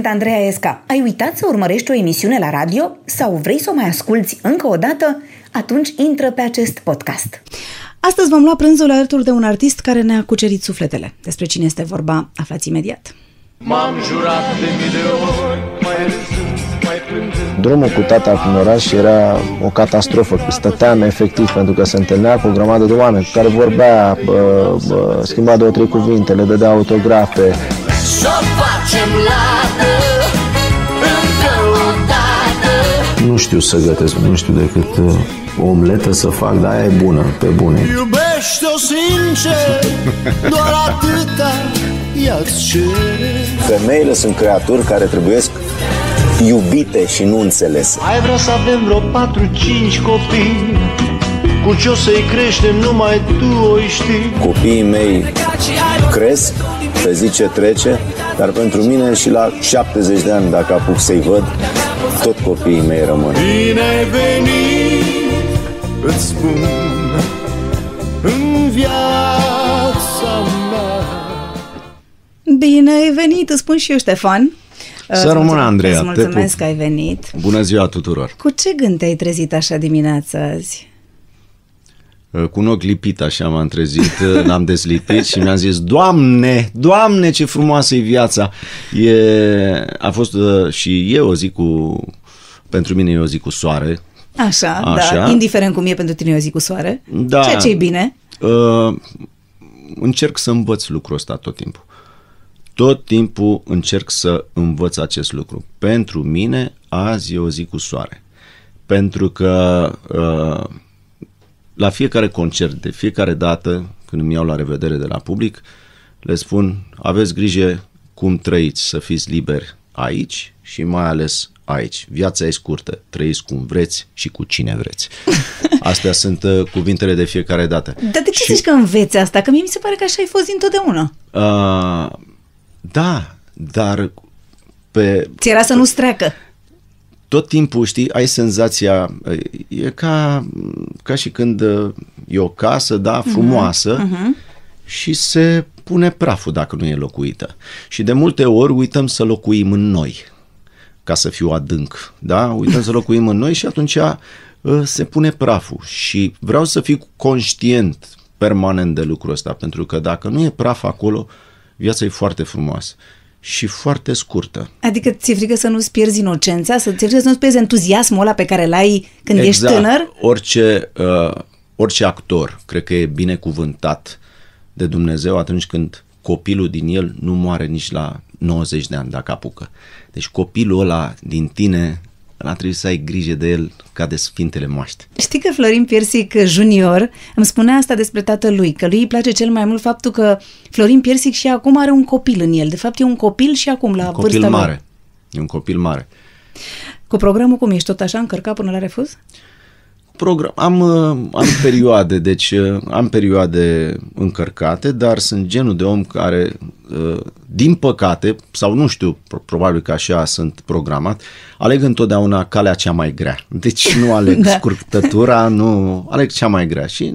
Sunt Andreea Esca. Ai uitat să urmărești o emisiune la radio sau vrei să o mai asculți încă o dată? Atunci intră pe acest podcast. Astăzi vom lua prânzul alături de un artist care ne-a cucerit sufletele. Despre cine este vorba, aflați imediat. M-am jurat de mii de ori, mai râzând, mai plângând Drumul cu tata prin oraș era o catastrofă. Stăteam efectiv pentru că se întâlnea cu o grămadă de oameni cu care vorbea, bă, bă, schimba două, trei cuvinte, le dădea autografe. Să facem lată știu să gătesc, nu știu decât uh, o omletă să fac, dar aia e bună, pe bune. Iubește-o sincer, doar atâta ea-ți cere Femeile sunt creaturi care trebuiesc iubite și nu înțelese. Ai vrea să avem vreo 4-5 copii Cu ce o să-i creștem numai tu o știi Copiii mei cresc pe zi ce trece, dar pentru mine și la 70 de ani, dacă apuc să-i văd, tot copiii mei rămân. Bine ai venit, îți spun În viața mea Bine ai venit, îți spun și eu, Ștefan. Să Uh, rămână, mulțumesc- Andreea, Îți te mulțumesc pup. că ai venit. Bună ziua tuturor! Cu ce gând te-ai trezit așa dimineața azi? Cu un ochi lipit așa m-am trezit, l-am dezlipit și mi-am zis Doamne, Doamne ce frumoasă e viața! E, a fost uh, și e o zi cu, pentru mine e o zi cu soare. Așa, Așa. da, indiferent cum e pentru tine e o zi cu soare. Da. Ceea ce e bine. Uh, încerc să învăț lucrul ăsta tot timpul. Tot timpul încerc să învăț acest lucru. Pentru mine, azi e o zi cu soare. Pentru că uh, la fiecare concert, de fiecare dată, când îmi iau la revedere de la public, le spun, aveți grijă cum trăiți, să fiți liberi aici și mai ales aici. Viața e scurtă, trăiți cum vreți și cu cine vreți. Astea sunt uh, cuvintele de fiecare dată. Dar de ce zici că înveți asta? Că mie mi se pare că așa ai fost întotdeauna. Uh, da, dar pe Ți era să nu-ți treacă. Tot timpul, știi, ai senzația, e ca, ca și când uh, e o casă, da, frumoasă și se pune praful dacă nu e locuită. Și de multe ori uităm să locuim în noi, ca să fiu adânc, da? Uităm să locuim în noi și atunci uh, se pune praful. Și vreau să fiu conștient permanent de lucrul ăsta, pentru că dacă nu e praf acolo, viața e foarte frumoasă și foarte scurtă. Adică ți-e frică să nu-ți pierzi inocența, să ți-e frică să nu-ți pierzi entuziasmul ăla pe care l-ai când ești tânăr? Orice, uh, orice actor, cred că e binecuvântat de Dumnezeu atunci când copilul din el nu moare nici la 90 de ani, dacă apucă. Deci copilul ăla din tine, ăla trebuie să ai grijă de el ca de Sfintele Moaște. Știi că Florin Piersic junior îmi spunea asta despre tatălui, că lui îi place cel mai mult faptul că Florin Piersic și acum are un copil în el. De fapt e un copil și acum la Un vârsta copil lui. mare. E un copil mare. Cu programul cum ești tot așa încărcat până la refuz? Program, am, uh, am perioade, deci uh, am perioade încărcate, dar sunt genul de om care, uh, din păcate, sau nu știu, pro- probabil că așa sunt programat, aleg întotdeauna calea cea mai grea. Deci nu aleg Da. da. scurtătura, nu, aleg cea mai grea. Și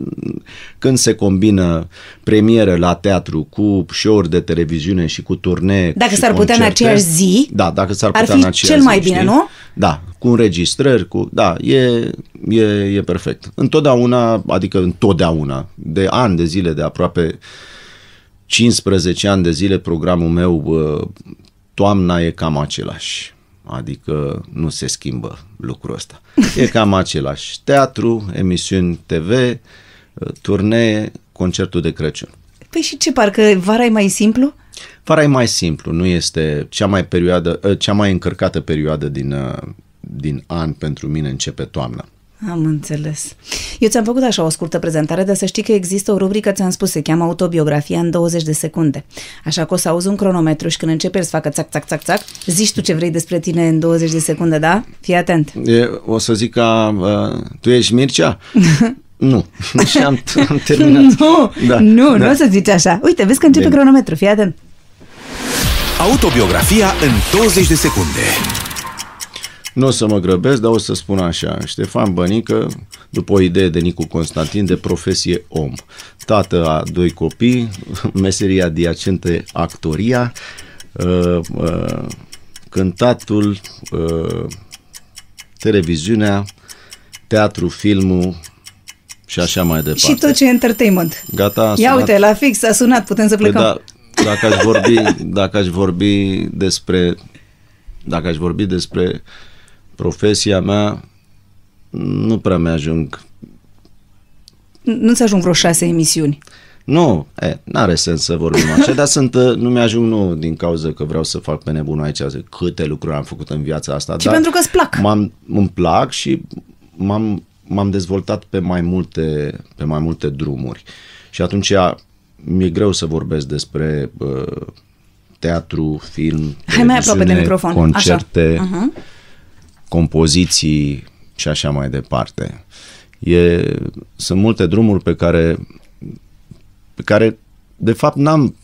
când se combină premiere la teatru cu show-uri de televiziune și cu turnee Dacă și s-ar putea în concerte, aceeași zi, da, dacă s-ar ar putea fi în aceeași cel mai zi, bine, știi? nu? Da, cu înregistrări, cu... Da, e, e, e perfect. Întotdeauna, adică întotdeauna, de ani de zile, de aproape 15 ani de zile, programul meu, uh, toamna e cam același. Adică nu se schimbă lucrul ăsta. E cam același. Teatru, emisiuni TV, uh, turnee, concertul de Crăciun. Păi și ce, parcă vara e mai simplu? Vara e mai simplu, nu este cea mai, perioadă, uh, cea mai încărcată perioadă din, uh, din an pentru mine începe toamna. Am înțeles. Eu ți-am făcut așa o scurtă prezentare, dar să știi că există o rubrică, ți-am spus, se cheamă autobiografia în 20 de secunde. Așa că o să auzi un cronometru și când începe să facă țac, țac, țac, țac, zici tu ce vrei despre tine în 20 de secunde, da? Fii atent. E, o să zic ca, uh, tu ești Mircea? nu, și am, am terminat. Nu, Da, nu, da. nu o să zici așa. Uite, vezi că începe Bine. cronometru, fii atent. Autobiografia în 20 de secunde. Nu o să mă grăbesc, dar o să spun așa. Ștefan Bănică, după o idee de Nicu Constantin, de profesie om. Tată a doi copii, meseria adiacentă actoria, uh, uh, cântatul, uh, televiziunea, teatru, filmul și așa mai departe. Și tot ce e entertainment. Gata, a Ia sunat. uite, la fix a sunat, putem să Păi plecăm. da, dacă aș vorbi, dacă aș vorbi despre dacă aș vorbi despre profesia mea, nu prea mi-ajung. Nu-ți ajung vreo șase emisiuni. Nu, e, n-are sens să vorbim așa, dar sunt, uh, nu mi-ajung nu din cauza că vreau să fac pe nebun aici zic, câte lucruri am făcut în viața asta. Ci dar pentru că îți plac. M-am, îmi plac și m-am, m-am dezvoltat pe mai multe, pe mai multe drumuri. Și atunci mi-e greu să vorbesc despre uh, teatru, film, Hai mai aproape de televiziune, microfon. concerte, Așa. Uh-huh. Compoziții și așa mai departe. E, sunt multe drumuri pe care, pe care de fapt n-am,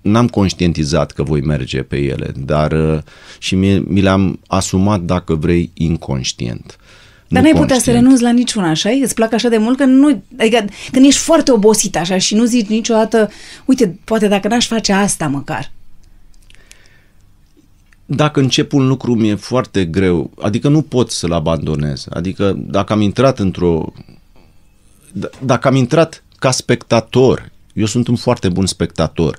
n-am conștientizat că voi merge pe ele, dar uh, și mi, mi le-am asumat, dacă vrei, inconștient. Dar Nu n-ai putea să conștient. renunți la niciuna, așa Îți plac așa de mult că nu... Adică când ești foarte obosit așa și nu zici niciodată, uite, poate dacă n-aș face asta măcar. Dacă încep un lucru mi-e foarte greu, adică nu pot să-l abandonez. Adică dacă am intrat într-o... d- Dacă am intrat ca spectator, eu sunt un foarte bun spectator,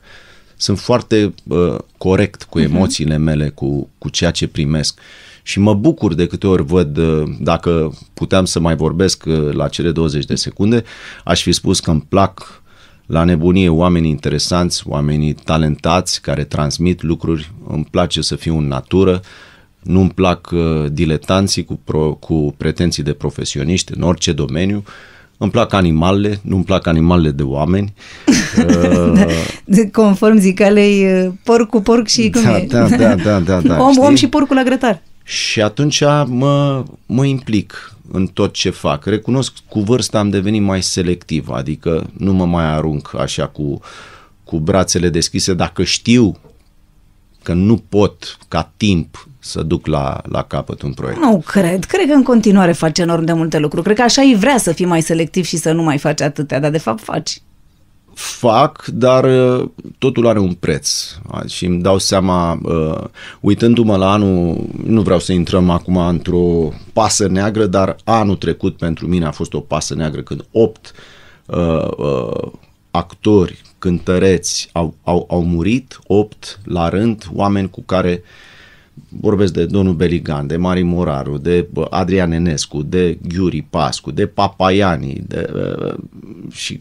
sunt foarte uh, corect cu emoțiile mele, cu, cu ceea ce primesc. Și mă bucur de câte ori văd, uh, dacă puteam să mai vorbesc uh, la cele 20 de secunde, aș fi spus că îmi plac la nebunie oamenii interesanți, oamenii talentați care transmit lucruri. Îmi place să fiu în natură, nu-mi plac uh, diletanții cu, pro, cu pretenții de profesioniști în orice domeniu. Îmi plac animalele, nu-mi plac animalele de oameni. Uh, Conform zicalei, uh, porc cu porc și cum da, e? da, da, da, da, da, om, știi? om și porcul la grătar. Și atunci mă, mă implic în tot ce fac. Recunosc, cu vârsta am devenit mai selectiv, adică nu mă mai arunc așa cu, cu brațele deschise dacă știu că nu pot ca timp să duc la, la capăt un proiect. Nu cred. Cred că în continuare faci enorm de multe lucruri. Cred că așa ai vrea să fii mai selectiv și să nu mai faci atâtea, dar de fapt faci. Fac, dar uh, totul are un preț. A, și îmi dau seama, uh, uitându-mă la anul, nu vreau să intrăm acum într-o pasă neagră, dar anul trecut pentru mine a fost o pasă neagră când opt uh, uh, actori, cântăreți au, au, au murit, opt la rând, oameni cu care vorbesc de domnul Beligan, de Mari Moraru, de bă, Adrian Enescu, de Ghiuri Pascu, de Papaiani, de, uh, și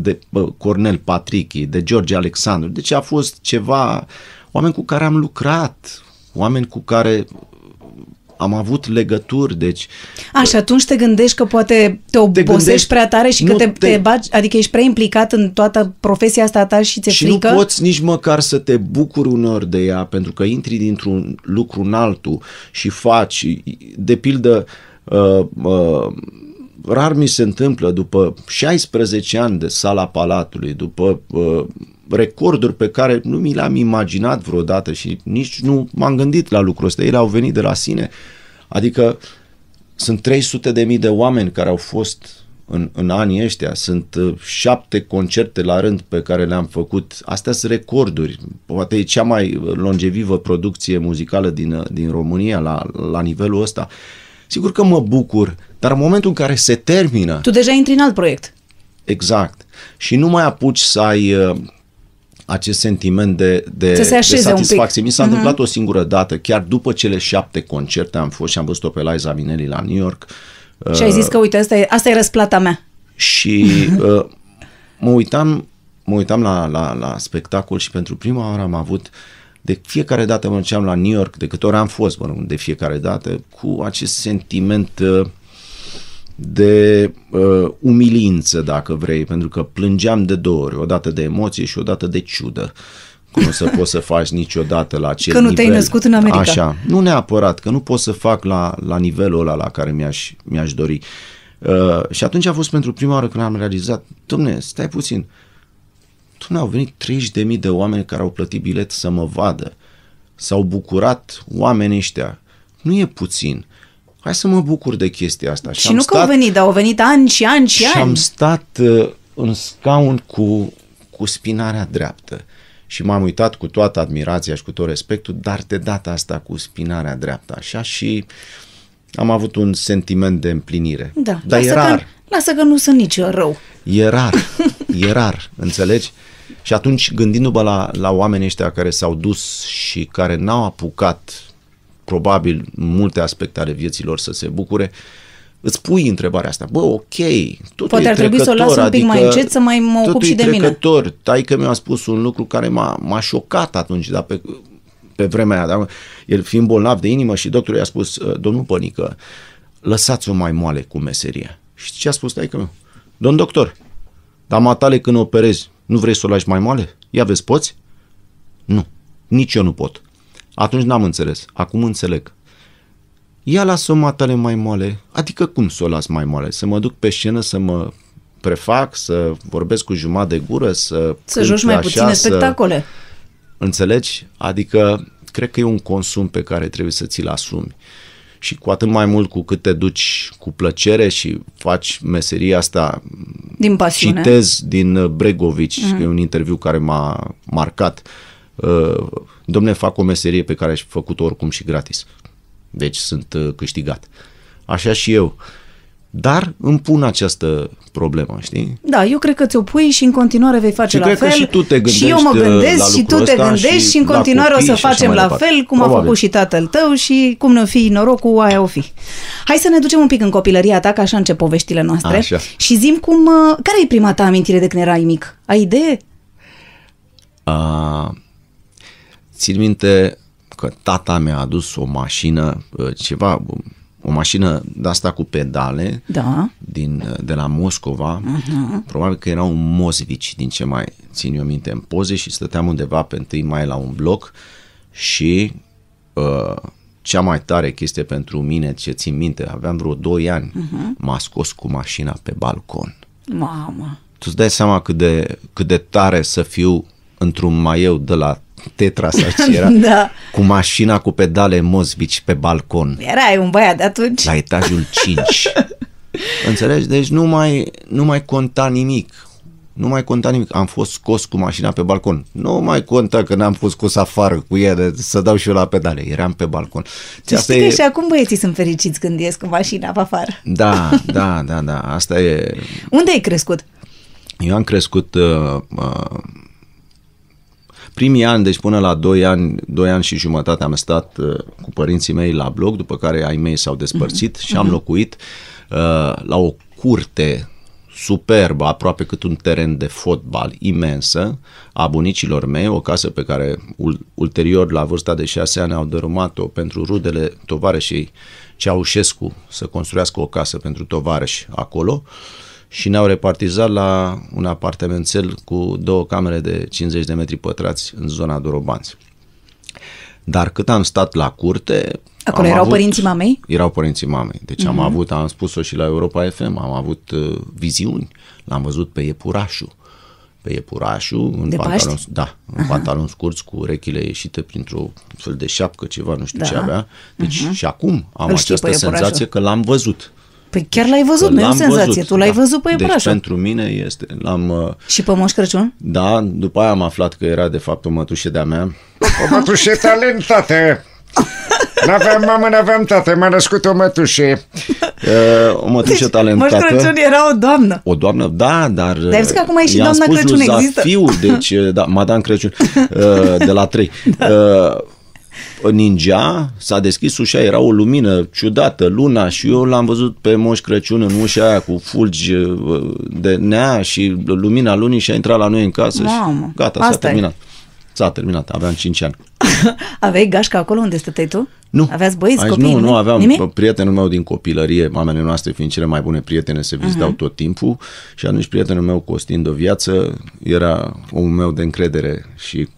de bă, Cornel Patrichi, de George Alexandru. Deci a fost ceva, oameni cu care am lucrat, oameni cu care am avut legături, deci A, și atunci te gândești că poate te obosești gândești- prea tare și că nu te, te... te- bagi, adică ești prea implicat în toată profesia asta ta și ți-e și frică? nu poți nici măcar să te bucuri uneori de ea, pentru că intri dintr-un lucru în altul și faci, de pildă, uh, uh, rar mi se întâmplă după 16 ani de sala Palatului, după uh, recorduri pe care nu mi le-am imaginat vreodată și nici nu m-am gândit la lucrul ăsta, ele au venit de la sine. Adică sunt 300 de mii de oameni care au fost în, în anii ăștia, sunt uh, șapte concerte la rând pe care le-am făcut. Astea sunt recorduri. Poate e cea mai longevivă producție muzicală din, uh, din România la, la nivelul ăsta. Sigur că mă bucur, dar în momentul în care se termină, Tu deja intri în alt proiect. exact, și nu mai apuci să ai uh, acest sentiment de, de, Să se de așeze un pic. Mhm. satisfacție. Mi s-a uh-huh. întâmplat o singură dată, chiar după cele șapte concerte am fost și am văzut-o pe Liza Minelli la New York. Și ai zis că, uite, asta e, asta e răsplata mea. Și uh, mă uitam, mă uitam la, la, la spectacol și pentru prima oară am avut de fiecare dată mă duceam la New York, de câte ori am fost, mă rog, de fiecare dată, cu acest sentiment uh, de uh, umilință, dacă vrei, pentru că plângeam de două ori, odată de emoție și odată de ciudă. Cum o să poți să faci niciodată la acel Că nu nivel. te-ai născut în America. Așa, nu neapărat, că nu pot să fac la, la nivelul ăla la care mi-aș, mi-aș dori. Uh, și atunci a fost pentru prima oară când am realizat, domne, stai puțin, tu au venit 30.000 de oameni care au plătit bilet să mă vadă. S-au bucurat oamenii ăștia. Nu e puțin. Hai să mă bucur de chestia asta. Și, am nu că au stat- venit, dar au venit ani și ani și, și ani. am stat uh, în scaun cu, cu spinarea dreaptă. și m-am uitat cu toată admirația și cu tot respectul, dar de data asta cu spinarea dreaptă, așa, și am avut un sentiment de împlinire. Da, Dar e lasă rar. Că, lasă că nu sunt nici eu rău. E rar, e rar, înțelegi? Și atunci, gândindu-mă la, la oamenii ăștia care s-au dus și care n-au apucat, probabil, în multe aspecte ale vieților să se bucure, îți pui întrebarea asta. Bă, ok, totul Poate e ar trebui să o las trecător, un pic mai adică încet să mai mă ocup totul și e de mine. trecător. Taică mi-a spus un lucru care m-a, m-a șocat atunci, dar pe, pe vremea aia. Dar el fiind bolnav de inimă și doctorul i-a spus, domnul Pănică, lăsați-o mai moale cu meseria. Și ce a spus taică meu? Domn doctor, dar matale când operezi, nu vrei să o lași mai moale? Ia vezi, poți? Nu, nici eu nu pot. Atunci n-am înțeles. Acum înțeleg. Ia lasă-o matale mai moale. Adică cum să o las mai moale? Să mă duc pe scenă să mă prefac, să vorbesc cu jumătate de gură, să Să cânt joci mai așa, puține să- spectacole. Înțelegi? Adică cred că e un consum pe care trebuie să ți-l asumi. Și cu atât mai mult cu cât te duci cu plăcere și faci meseria asta, Din pasiune. citez din uh, Bregovici, mm. e un interviu care m-a marcat. Uh, Domne, fac o meserie pe care aș fi făcut-o oricum și gratis. Deci sunt uh, câștigat. Așa și eu. Dar îmi pun această problemă, știi? Da, eu cred că ți-o pui și în continuare vei face Și la cred că fel. și tu te Și eu mă gândești, uh, gândesc la și tu lucrul te ăsta gândești și și în la continuare o copii să și așa facem mai la departe. fel cum a Probabil. făcut și tatăl tău și cum ne fi norocul, aia o fi. Hai să ne ducem un pic în copilăria ta, că așa încep poveștile noastre. Așa. Și zim cum, uh, care e prima ta amintire de când erai mic? Ai idee? A, țin minte că tata mi-a adus o mașină, uh, ceva, o mașină de asta cu pedale, Da. din, uh, de la Moscova. Uh-huh. Probabil că era un Mosvici, din ce mai țin eu minte, în poze și stăteam undeva pe 1 mai la un bloc și uh, cea mai tare chestie pentru mine, ce țin minte, aveam vreo 2 ani, uh-huh. m-a scos cu mașina pe balcon. Mamă. Tu îți dai seama cât de, cât de tare să fiu într-un maieu de la Tetra sau ce era, Da. cu mașina cu pedale Mosbici pe balcon, Erai un băiat de atunci. la etajul 5. Înțelegi? Deci nu mai, nu mai conta nimic. Nu mai conta nimic. Am fost scos cu mașina pe balcon. Nu mai conta că n-am fost scos afară cu ea de, să dau și eu la pedale. Eram pe balcon. Tu știi că și acum băieții sunt fericiți când ies cu mașina pe afară. Da, da, da, da. Asta e... Unde ai crescut? Eu am crescut uh, uh, primii ani, deci până la 2 ani, 2 ani și jumătate am stat uh, cu părinții mei la bloc, după care ai mei s-au despărțit uh-huh. și am locuit uh, la o curte superbă, aproape cât un teren de fotbal, imensă, a bunicilor mei, o casă pe care ul- ulterior, la vârsta de șase ani, au dărâmat-o pentru rudele tovarășei Ceaușescu să construiască o casă pentru tovarăși acolo și ne-au repartizat la un apartamentel cu două camere de 50 de metri pătrați în zona Dorobanți. Dar cât am stat la curte... Acolo am erau părinții mamei? Erau părinții mamei. Deci uh-huh. am avut, am spus-o și la Europa FM, am avut uh, viziuni. L-am văzut pe iepurașul. Pe iepurașul în De pantaloni, Paști? da, în pantaloni scurți cu urechile ieșite printr-o fel de șapcă, ceva, nu știu Da. ce avea. Deci uh-huh. și acum am Îl știi această pe iepurașul? senzație că l-am văzut. Păi chiar l-ai văzut, Că nu e o l-am senzație. văzut, tu l-ai da. văzut pe Deci iepurașul. pentru mine este, l-am, uh, Și pe Moș Crăciun? da, după aia am aflat că era de fapt o mătușă de-a mea. O mătușe talentate. N-aveam mamă, n-aveam tată, m-a născut o mătușe. Uh, o mătușă Moș talentată. Crăciun era o doamnă. O doamnă, da, dar... Dar vezi că acum e și i-am doamna spus Crăciun, lui există. Zafiu, deci, da, Madame Crăciun, uh, de la 3. Uh, Ninja, s-a deschis ușa, era o lumină ciudată, luna și eu l-am văzut pe Moș Crăciun în ușa aia cu fulgi uh, de nea și lumina lunii și a intrat la noi în casă Mamă, și gata, s-a asta e. terminat. S-a terminat, aveam 5 ani. Aveai gașca acolo unde stăteai tu? Nu. Aveați băieți, Aici copii? Nu, nu aveam. Nimic? Prietenul meu din copilărie, mamele noastre fiind cele mai bune prietene, se vizitau Mhm. uh-huh. tot timpul și atunci prietenul meu, Costin de viață, era omul meu de încredere și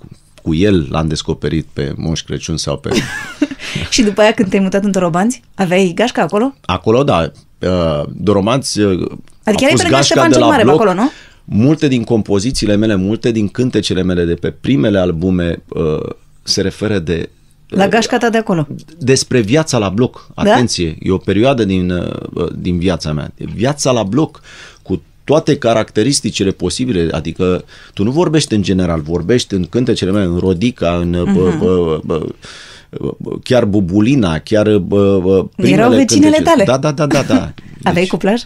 cu, cu el l-am descoperit pe Moș Crăciun sau pe... Și după aia când te-ai mutat în Torobanți, aveai gașca acolo? Acolo, da, uh, Doromanți uh, Adică a erai fost pe lângă gașca Ștefan de cel la Mare pe bloc. acolo, nu? Multe din compozițiile mele, multe din cântecele mele de pe primele albume uh, se referă de La gașca ta de acolo. despre viața la bloc. Da? Atenție, e o perioadă din, uh, din viața mea. Viața la bloc cu toate caracteristicile posibile, adică tu nu vorbești în general, vorbești în cântecele mele, în Rodica, în uh-huh. bă, bă, bă, chiar Bubulina, chiar bă, bă, Erau vecinele cântece. tale. Da, da, da, da. da. Aveai cuplaj?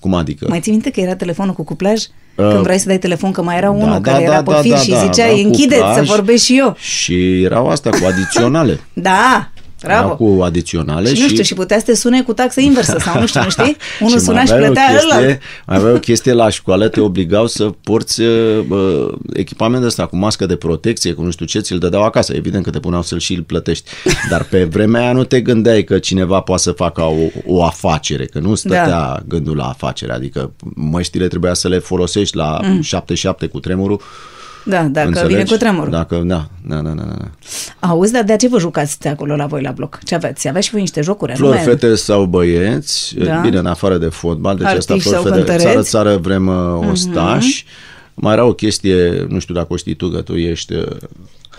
Cum adică? Mai ții minte că era telefonul cu cuplaj? Uh, Când vrei să dai telefon, că mai era unul da, care da, era da, pe fir da, și da, ziceai, aveam închideți să cuplaj vorbesc și eu. Și erau astea cu adiționale. Da, bravo. Erau cu adiționale și nu știu, și putea să te sune cu taxă inversă sau nu știu, nu știi? Unul Și suna mai și aveai o plătea chestie- ăla. Mai avea o chestie la școală, te obligau să porți bă, echipament ăsta cu mască de protecție, cu nu știu ce, ți-l dădeau acasă. Evident că te puneau să-l și îl plătești. Dar pe vremea aia nu te gândeai că cineva poate să facă o, o afacere, că nu stătea da. gândul la afacere. Adică măștile trebuia să le folosești la mm. 7-7 cu tremurul. Da, dacă înțelegi? vine cu tremurul. Dacă, da, da, da, da, da. Auzi, dar de ce vă jucați acolo la voi la bloc? Ce aveți? Aveți și voi niște jocuri? Flori, anume? fete sau băieți, Da. bine, în afară de fotbal, deci Artiști asta flori, sau fete, cântăreți? țară, țară, vrem uh, ostași. Mai era o chestie, nu știu dacă o știi tu, că tu ești... uh,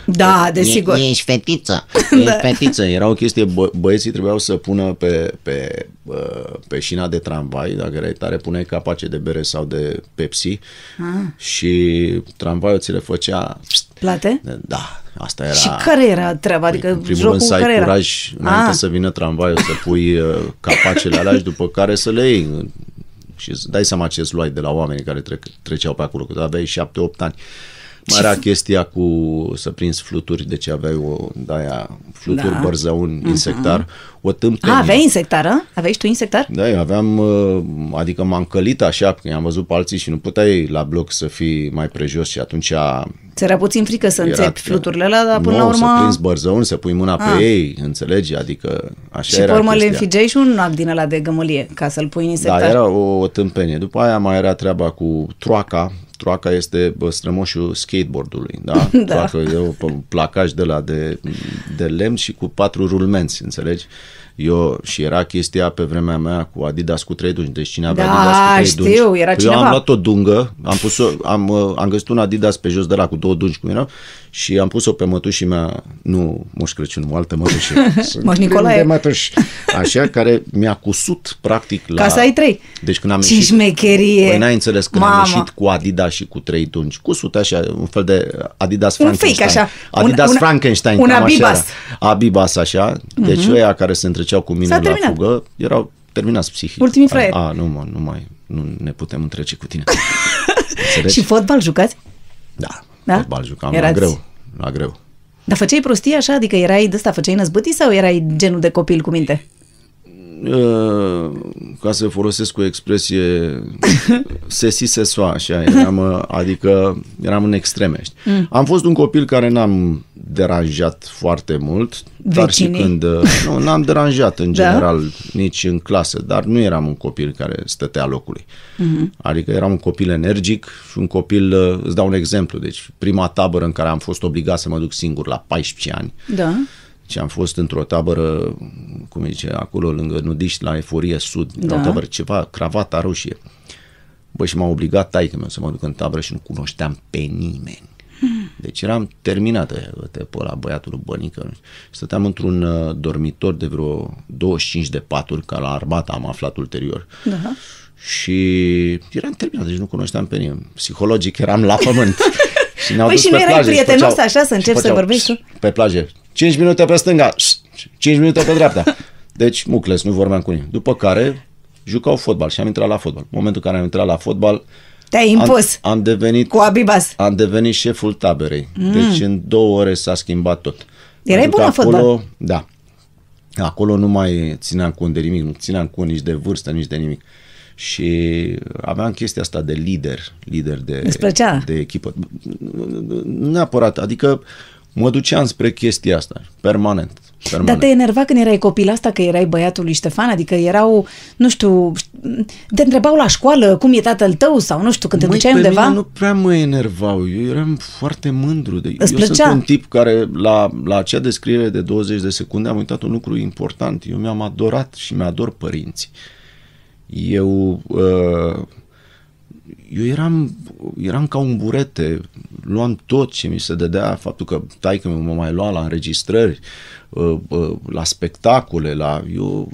Da, desigur. E, ești fetiță. Ești fetiță. Era o chestie, bă, băieții trebuiau să pună pe, pe, uh, pe șina de tramvai, dacă erai tare, puneai capace de bere sau de Pepsi Ah. și tramvaiul ți le făcea... Plate? Da, asta era... Și care era treaba? Adică Păi, în primul jocul rând să ai care era? curaj înainte Ah. să vină tramvaiul să pui uh, capacele alea și după care să le iei. Și îți dai seama ce îți luai de la oamenii care trec, treceau pe acolo, că tu aveai 7-8 ani. Mai era chestia cu să prinzi fluturi, deci aveai o de-aia fluturi, Da. da. bărzăun, insectar, o tâmpenie. A, aveai insectară? Aveai și tu insectar? Da, eu aveam, uh, adică m-am călit așa, că am văzut pe alții și nu puteai la bloc să fii mai prejos și atunci Ți era puțin frică să era- înțepi fluturile alea, dar până nu, la urmă... să prinzi bărzăun, să pui mâna Ah. pe ei, înțelegi? Adică așa Și pe era urmă le chestia. înfigeai și un ac din ăla de gămălie ca să-l pui în insectar. Da, era o, o tâmpenie. După aia mai era treaba cu troaca. Troaca este bă, strămoșul skateboardului, da? Da. Troaca e un placaj de la de, de lemn și cu patru rulmenți, înțelegi? Eu, și era chestia pe vremea mea cu Adidas cu trei dungi. Deci cine avea Da, Adidas cu trei știu, dungi. era eu cineva. am luat o dungă, am, pus am, uh, am găsit un Adidas pe jos de la cu două dungi cum erau și am pus-o pe mătușii mea, nu Moș Crăciun, o altă mătușă. Moș Nicolae. De mătuși. Așa, care mi-a cusut practic la... Ca să ai trei. Deci când am Ce ieșit... șmecherie! Păi n-ai înțeles când am Mamă. ieșit cu Adidas și cu trei dungi, cusut așa, un fel de Adidas Un Frankenstein. fake, așa. Adidas Un- un- Frankenstein, un cam așa Abibas. era. Abibas, așa. Deci ăia care se întreceau cu mine S-a la terminat. fugă, erau terminați psihic. Ultimii fraieri. A, nu, mă, nu mai, nu ne putem întrece cu tine. Înțelegi? Și fotbal jucați? Da, Da? fotbal jucam Erați- la greu, la greu. Dar făceai prostii așa? Adică erai de ăsta, făceai năzbâtii sau erai genul de copil cu minte? Uh, ca să folosesc o expresie sesi se soa, așa, eram, uh, adică eram în extreme. știi. Mm. Am fost un copil care n-am deranjat foarte mult, dar și Vecinii? când, uh, nu, n-am deranjat în Da? general nici în clasă, dar nu eram un copil care stătea locului. Mhm. Adică eram un copil energic și un copil, uh, îți dau un exemplu, deci prima tabără în care am fost obligat să mă duc singur la 14 ani, Da. și am fost într-o tabără, cum îi zice, acolo lângă Nudiști, la Eforie Sud, Da. da. o tabără, ceva, cravata roșie. Bă, și m-a obligat taică meu să mă duc în tabără și nu cunoșteam pe nimeni. Deci eram terminată, uite, pe la băiatul lui Bănică. nu știu. Stăteam într-un uh, dormitor de vreo 25 de paturi, ca la armată am aflat ulterior. Da. Și eram terminat, deci nu cunoșteam pe nimeni. Psihologic eram la pământ. și ne-au Păi dus și pe nu erai plajă și prietenos făceau- așa să și începi să făceau vorbești tu? Pe plajă. 5 minute pe stânga, 5 minute pe dreapta. Deci, mucles, nu vorbeam cu nimeni. După care, jucau fotbal și am intrat la fotbal. În momentul în care am intrat la fotbal, Te-ai impus am, am devenit cu Abibas. am devenit șeful taberei. Mm. Deci în două ore s-a schimbat tot. Erai Pentru bun că la acolo, fotbal. Da. Acolo nu mai țineam cont de nimic, nu țineam cont nici de vârstă, nici de nimic. Și aveam chestia asta de lider, lider de, Îți plăcea? de echipă. Nu Neapărat, adică mă duceam spre chestia asta, permanent. Dar permanent. te enerva când erai copil asta că erai băiatul lui Ștefan? Adică erau, nu știu, te întrebau la școală cum e tatăl tău sau nu știu, când te Măi, duceai pe undeva? Mine nu prea mă enervau, eu eram foarte mândru. De... Îți eu plăcea? sunt un tip care la, la acea descriere de 20 de secunde am uitat un lucru important. Eu mi-am adorat și mi-ador părinții. Eu, uh, eu eram, eram ca un burete, luam tot ce mi se dădea, faptul că taică mă mai lua la înregistrări, uh, uh, la spectacole, la... Eu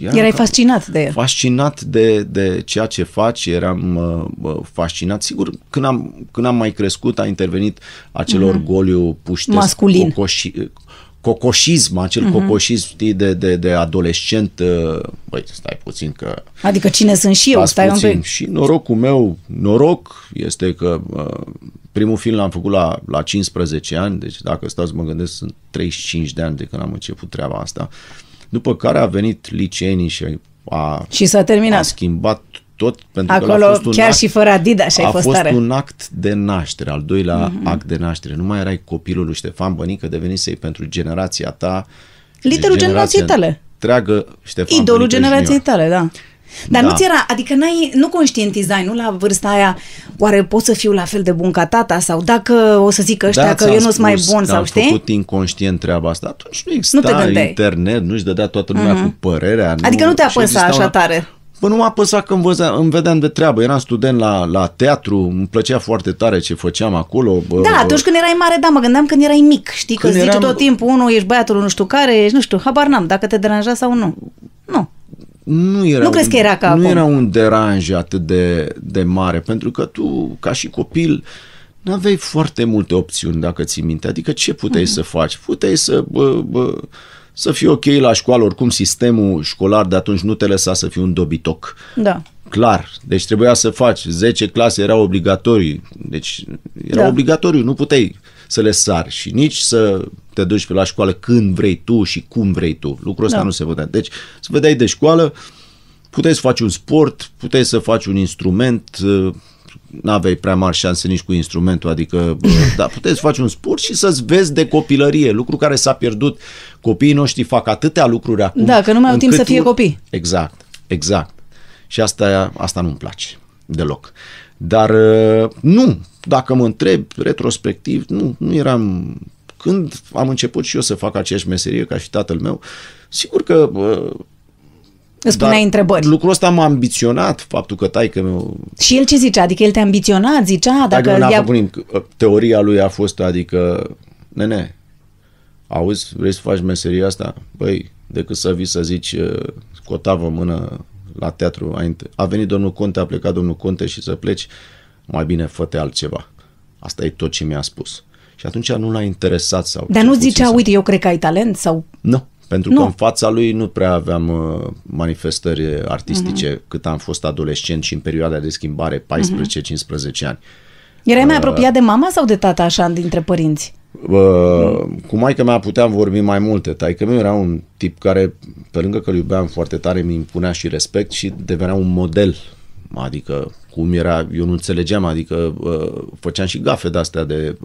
eram Erai ca- fascinat de el. fascinat de, de ceea ce faci, eram uh, bă, fascinat. Sigur, când am, când am mai crescut, a intervenit acel mm-hmm. orgoliu puștesc, Mhm. Masculin. Cocoși, cocoșism, acel Mhm. mm-hmm. cocoșism, știi, de, de, de adolescent. uh, Băi, stai puțin că Adică cine sunt și eu? Stați Stai un puțin. pic. Și norocul meu, noroc, este că uh, primul film l-am făcut la, la 15 ani, deci dacă stau să mă gândesc, sunt 35 de ani de când am început treaba asta. După care a venit liceenii și a, Și s-a a terminat. schimbat tot, pentru că Acolo, a fost un chiar act, și fără Adidas, ai a fost fost tare. un act de naștere, al doilea mm-hmm. act de naștere. Nu mai erai copilul lui Ștefan Bănică, devenisei pentru generația ta. Liderul deci generației generația tale. Întreagă Ștefan Idolul Bănică generației junior. tale, da. Dar Da. nu ți era, adică n-ai, nu conștientizai, nu la vârsta aia, oare pot să fiu la fel de bun ca tata sau dacă o să zic ăștia că ți-am eu nu sunt mai spus bun că sau am știi? făcut inconștient treaba asta. Atunci nu Nu exista te gândeai. internet, nu-și dădea toată lumea mm-hmm. cu părerea. Adică nu te și apăsa exista așa una- tare. Bă, nu m-a apăsat când văzea, îmi vedeam de treabă. Eram student la, la teatru, îmi plăcea foarte tare ce făceam acolo. Bă, Da, bă. atunci când erai mare, da, mă gândeam când erai mic, știi, că Când zice eram- tot timpul, unul, ești băiatul nu știu care, ești, nu știu, habar n-am, dacă te deranja sau nu. Nu. nu, era Nu crezi că era ca Nu acum? era un deranj atât de, de mare, pentru că tu, ca și copil, nu aveai foarte multe opțiuni, dacă ții minte. Adică ce puteai Mhm. să faci? Puteai să, bă, bă, să fii ok la școală, oricum sistemul școlar de atunci nu te lăsa să fii un dobitoc. Da. Clar, deci trebuia să faci. 10 clase erau obligatorii, deci era Da. da. obligatoriu, nu puteai să le sari și nici să te duci pe la școală când vrei tu și cum vrei tu. Lucrul ăsta Da. da. nu se vedea. Deci să vedeai de școală, puteai să faci un sport, puteai să faci un instrument, uh, n-aveai prea mari șanse nici cu instrumentul, adică, bă, da, puteai să faci un sport și să-ți vezi de copilărie, lucru care s-a pierdut. Copiii noștri fac atâtea lucruri acum. Da, că nu mai au timp încât să fie ur- copii. Exact, exact. Și asta, asta nu-mi place deloc. Dar uh, nu, dacă mă întreb retrospectiv, nu, nu eram... Când am început și eu să fac aceeași meserie ca și tatăl meu, sigur că uh, Îți puneai întrebări. lucrul ăsta m-a ambiționat, faptul că taică meu Și el ce zicea? Adică el te-a ambiționat, zicea, dacă dacă n-a ia... făcut nimic. Teoria lui a fost, adică, nene, auzi, vrei să faci meseria asta? Băi, decât să vii să zici uh, cu o tavă în mână la teatru, a, int- a venit domnul Conte, a plecat domnul Conte și să pleci, mai bine fă altceva. Asta e tot ce mi-a spus. Și atunci nu l-a interesat sau... Dar cel nu puțin zicea, să- uite, eu cred că ai talent sau... nu, pentru Nu. că în fața lui nu prea aveam uh, manifestări artistice Mhm. uh-huh. cât am fost adolescent și în perioada de schimbare 14-15 ani. Erai mai apropiat de mama sau de tata așa dintre părinți? Uh, cu maica mea puteam vorbi mai multe. Taică meu era un tip care, pe lângă că îl iubeam foarte tare, mi impunea și respect și devenea un model. Adică, cum era, eu nu înțelegeam, adică uh, făceam și gafe de-astea de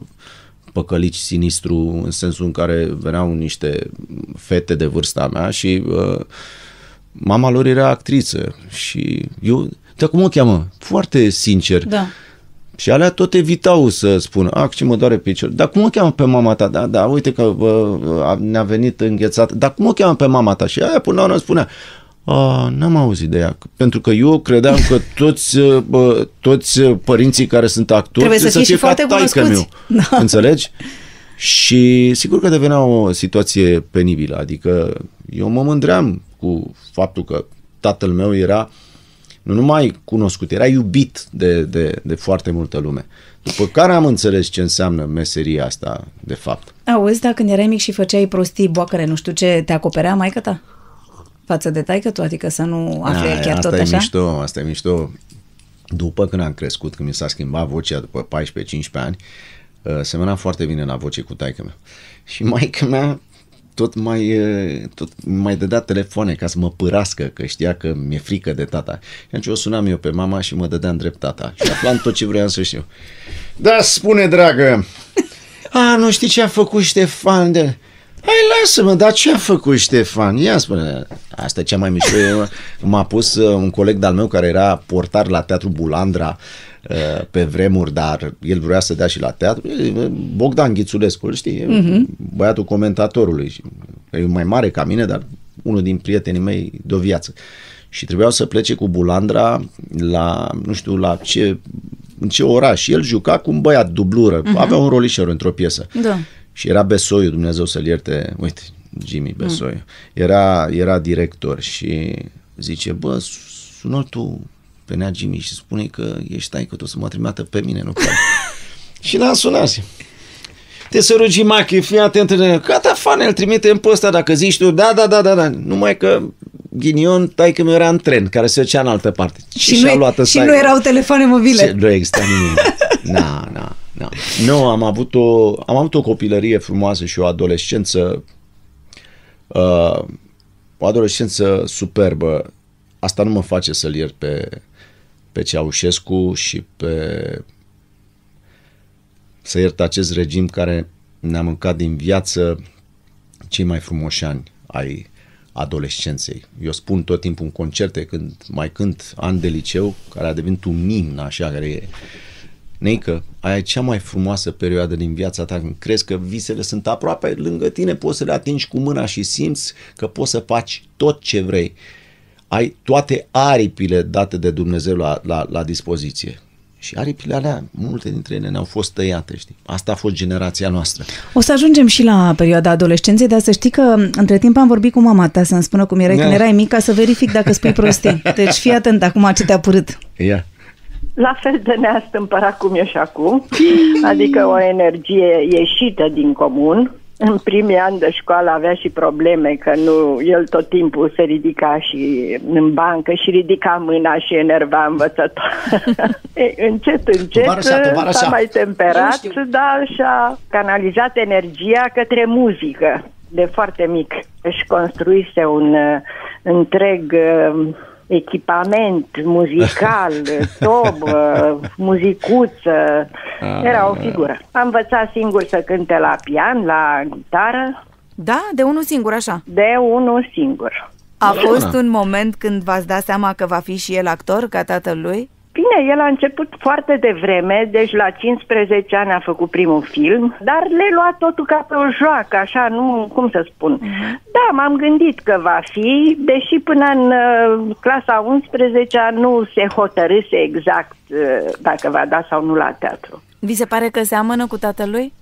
păcălici sinistru, în sensul în care veneau niște fete de vârsta mea și uh, mama lor era actriță și eu, de cum o cheamă? Foarte sincer. Da. Și alea tot evitau să spună, a, ce mă doare picior. Dar cum o cheamă pe mama ta? Da, da, uite că bă, a- ne-a venit înghețat. Dar cum o cheamă pe mama ta? Și aia până la urmă spunea, a, n-am auzit de ea. Pentru că eu credeam că toți, bă, toți părinții care sunt actori Trebuie să fie și ca foarte taică cunoscuți. meu. Da. Înțelegi? Și sigur că devenea o situație penibilă. Adică eu mă mândream cu faptul că tatăl meu era nu numai cunoscut, era iubit de, de, de foarte multă lume. După care am înțeles ce înseamnă meseria asta, de fapt. Auzi, dacă când erai mic și făceai prostii, boacăre, nu știu ce, te acoperea maică ta? Față de taică tu, adică să nu afle Aia, chiar asta tot e așa? mișto, asta e mișto. După când am crescut, când mi s-a schimbat vocea după 14-15 ani, uh, semăna foarte bine la voce cu taică mea. Și maica mea tot mai, uh, tot mai dădea telefoane ca să mă părască, că știa că mi-e frică de tata. Și atunci o sunam eu pe mama și mă dădea în drept tata. Și aflam tot ce vreau să știu. Da, spune, dragă. A, nu știi ce a făcut Ștefan de... Hai, lasă-mă, dar ce a făcut Ștefan? Ia spune. Asta e cea mai mișto. Eu- M-a pus uh, un coleg de-al meu care era portar la Teatru Bulandra uh, pe vremuri, dar el vrea să dea și la teatru. E, Bogdan Ghițulescu, îl știi? Mhm. Băiatul comentatorului. Și E mai mare ca mine, dar unul din prietenii mei de o viață. Și trebuiau să plece cu Bulandra la, nu știu, la ce, în ce oraș. Și el juca cu un băiat dublură. Avea un rolișor într-o piesă. Da. Și era Besoiu, Dumnezeu să-l ierte, uite, Jimmy Besoiu. Mm. Era, era director și zice, bă, sună tu pe Nea Jimmy și spune că ești tai că tu să mă trimită pe mine, nu pe Și l-am sunat. Te sărugi Machi, fii atent. Gata, fane, îl trimite în posta dacă zici tu, da, da, da, da, da. Numai că ghinion, tai că mi era în tren, care se ducea în altă parte. Și, și, nu, luat și nu erau telefoane mobile. Și nu exista nimic. Na, na, na. Nu, am avut o, am avut o copilărie frumoasă și o adolescență uh, o adolescență superbă. Asta nu mă face să-l iert pe, pe Ceaușescu și pe să iert acest regim care ne-a mâncat din viață cei mai frumoși ani ai adolescenței. Eu spun tot timpul în concerte când mai cânt an de liceu, care a devenit un imn așa, care e Neică, aia e cea mai frumoasă perioadă din viața ta când crezi că visele sunt aproape lângă tine, poți să le atingi cu mâna și simți că poți să faci tot ce vrei. Ai toate aripile date de Dumnezeu la, la, la dispoziție. Și aripile alea, multe dintre ele ne-au fost tăiate, știi? Asta a fost generația noastră. O să ajungem și la perioada adolescenței, dar să știi că între timp am vorbit cu mama ta să-mi spună cum erai când erai mic, ca să verific dacă spui prostii. Deci fii atent acum ce te-a părât. Ia. Yeah la fel de neastâmpărat cum e și acum, adică o energie ieșită din comun. În primii ani de școală avea și probleme că nu, el tot timpul se ridica și în bancă și ridica mâna și enerva învățător. încet, încet s-a mai temperat, dar și-a canalizat energia către muzică de foarte mic. Își construise un uh, întreg uh, echipament muzical, tob, muzicuță, ah. era o figură. Am învățat singur să cânte la pian, la gitară. Da? De unul singur, așa? De unul singur. A fost un moment când v-ați dat seama că va fi și el actor ca tatăl lui? Bine, el a început foarte devreme, deci la 15 ani a făcut primul film, dar le lua totul ca pe o joacă, așa, nu, cum să spun. Uh-huh. Da, m-am gândit că va fi, deși până în uh, clasa 11 nu se hotărâse exact uh, dacă va da sau nu la teatru. Vi se pare că seamănă cu tatălui?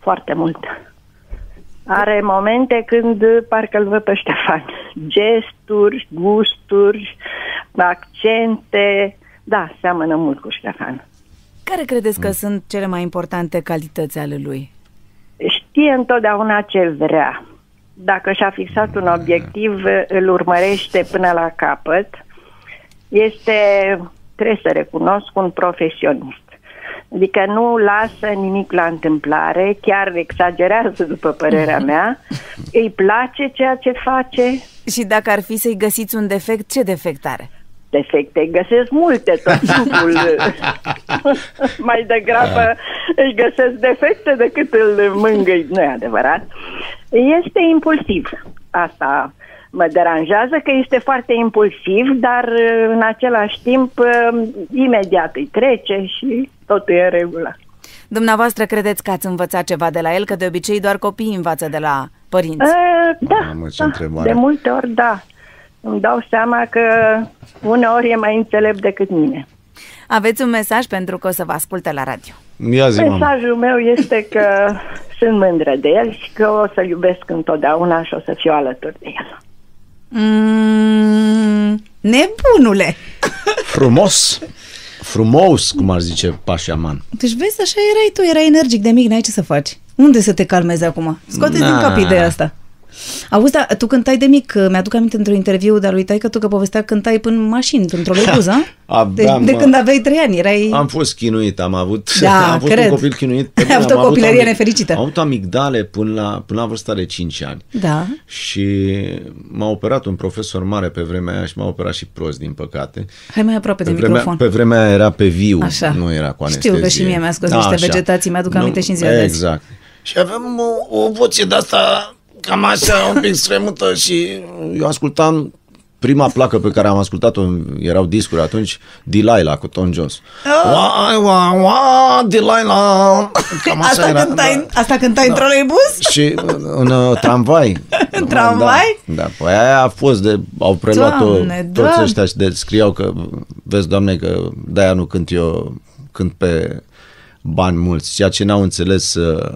Foarte mult. Are momente când parcă îl văd pe Ștefan. Gesturi, gusturi, accente, da, seamănă mult cu Ștefan. Care credeți că mm. sunt cele mai importante calități ale lui? Știe întotdeauna ce vrea. Dacă și-a fixat un obiectiv, îl urmărește până la capăt. Este, trebuie să recunosc, un profesionist. Adică nu lasă nimic la întâmplare, chiar exagerează, după părerea mea. Îi place ceea ce face. Și dacă ar fi să-i găsiți un defect, ce defect are? Defecte. Găsesc multe tot timpul. Mai degrabă își găsesc defecte decât îl mângâi. Nu e adevărat. Este impulsiv. Asta mă deranjează că este foarte impulsiv, dar în același timp imediat îi trece și totul e în regulă. Dumneavoastră credeți că ați învățat ceva de la el? Că de obicei doar copiii învață de la părinți. Uh, da, da de multe ori da îmi dau seama că uneori e mai înțelept decât mine. Aveți un mesaj pentru că o să vă asculte la radio. Ia zi, Mesajul meu este că sunt mândră de el și că o să-l iubesc întotdeauna și o să fiu alături de el. Mm, nebunule! Frumos! Frumos, cum ar zice Pașaman. Deci vezi, așa erai tu, erai energic de mic, n-ai ce să faci. Unde să te calmezi acum? Scoate din cap ideea asta. Auzi, da, tu cântai de mic, mi-aduc aminte într-un interviu de-a lui Taică, tu că povestea cântai până în mașini, într-o leguză, de, de când aveai trei ani, erai... Am fost chinuit, am avut, da, am fost cred. un copil chinuit. Ai avut o copilărie avut, nefericită. Am avut amigdale până la, până la vârsta de 5 ani. Da. Și m-a operat un profesor mare pe vremea aia și m-a operat și prost, din păcate. Hai mai aproape pe de vremea, microfon. Pe vremea aia era pe viu, Așa. nu era cu anestezie. Știu că și mie mi-a scos niște așa. vegetații, mi-aduc aminte nu, și în ziua Exact. Și avem o, o voce de asta cam așa, un pic stremută și eu ascultam prima placă pe care am ascultat-o, erau discuri atunci, Delilah cu Tom Jones. Oh. Wa, wa, wa, Delilah. Cam așa asta, era, cântai, da. asta cântai da. în troleibus? Și în uh, tramvai. în tramvai? Da, da. Păi aia a fost de, au preluat-o Doamne, toți doamne. ăștia și de scriau că, vezi, Doamne, că de-aia nu cânt eu, cânt pe bani mulți. Ceea ce n-au înțeles uh,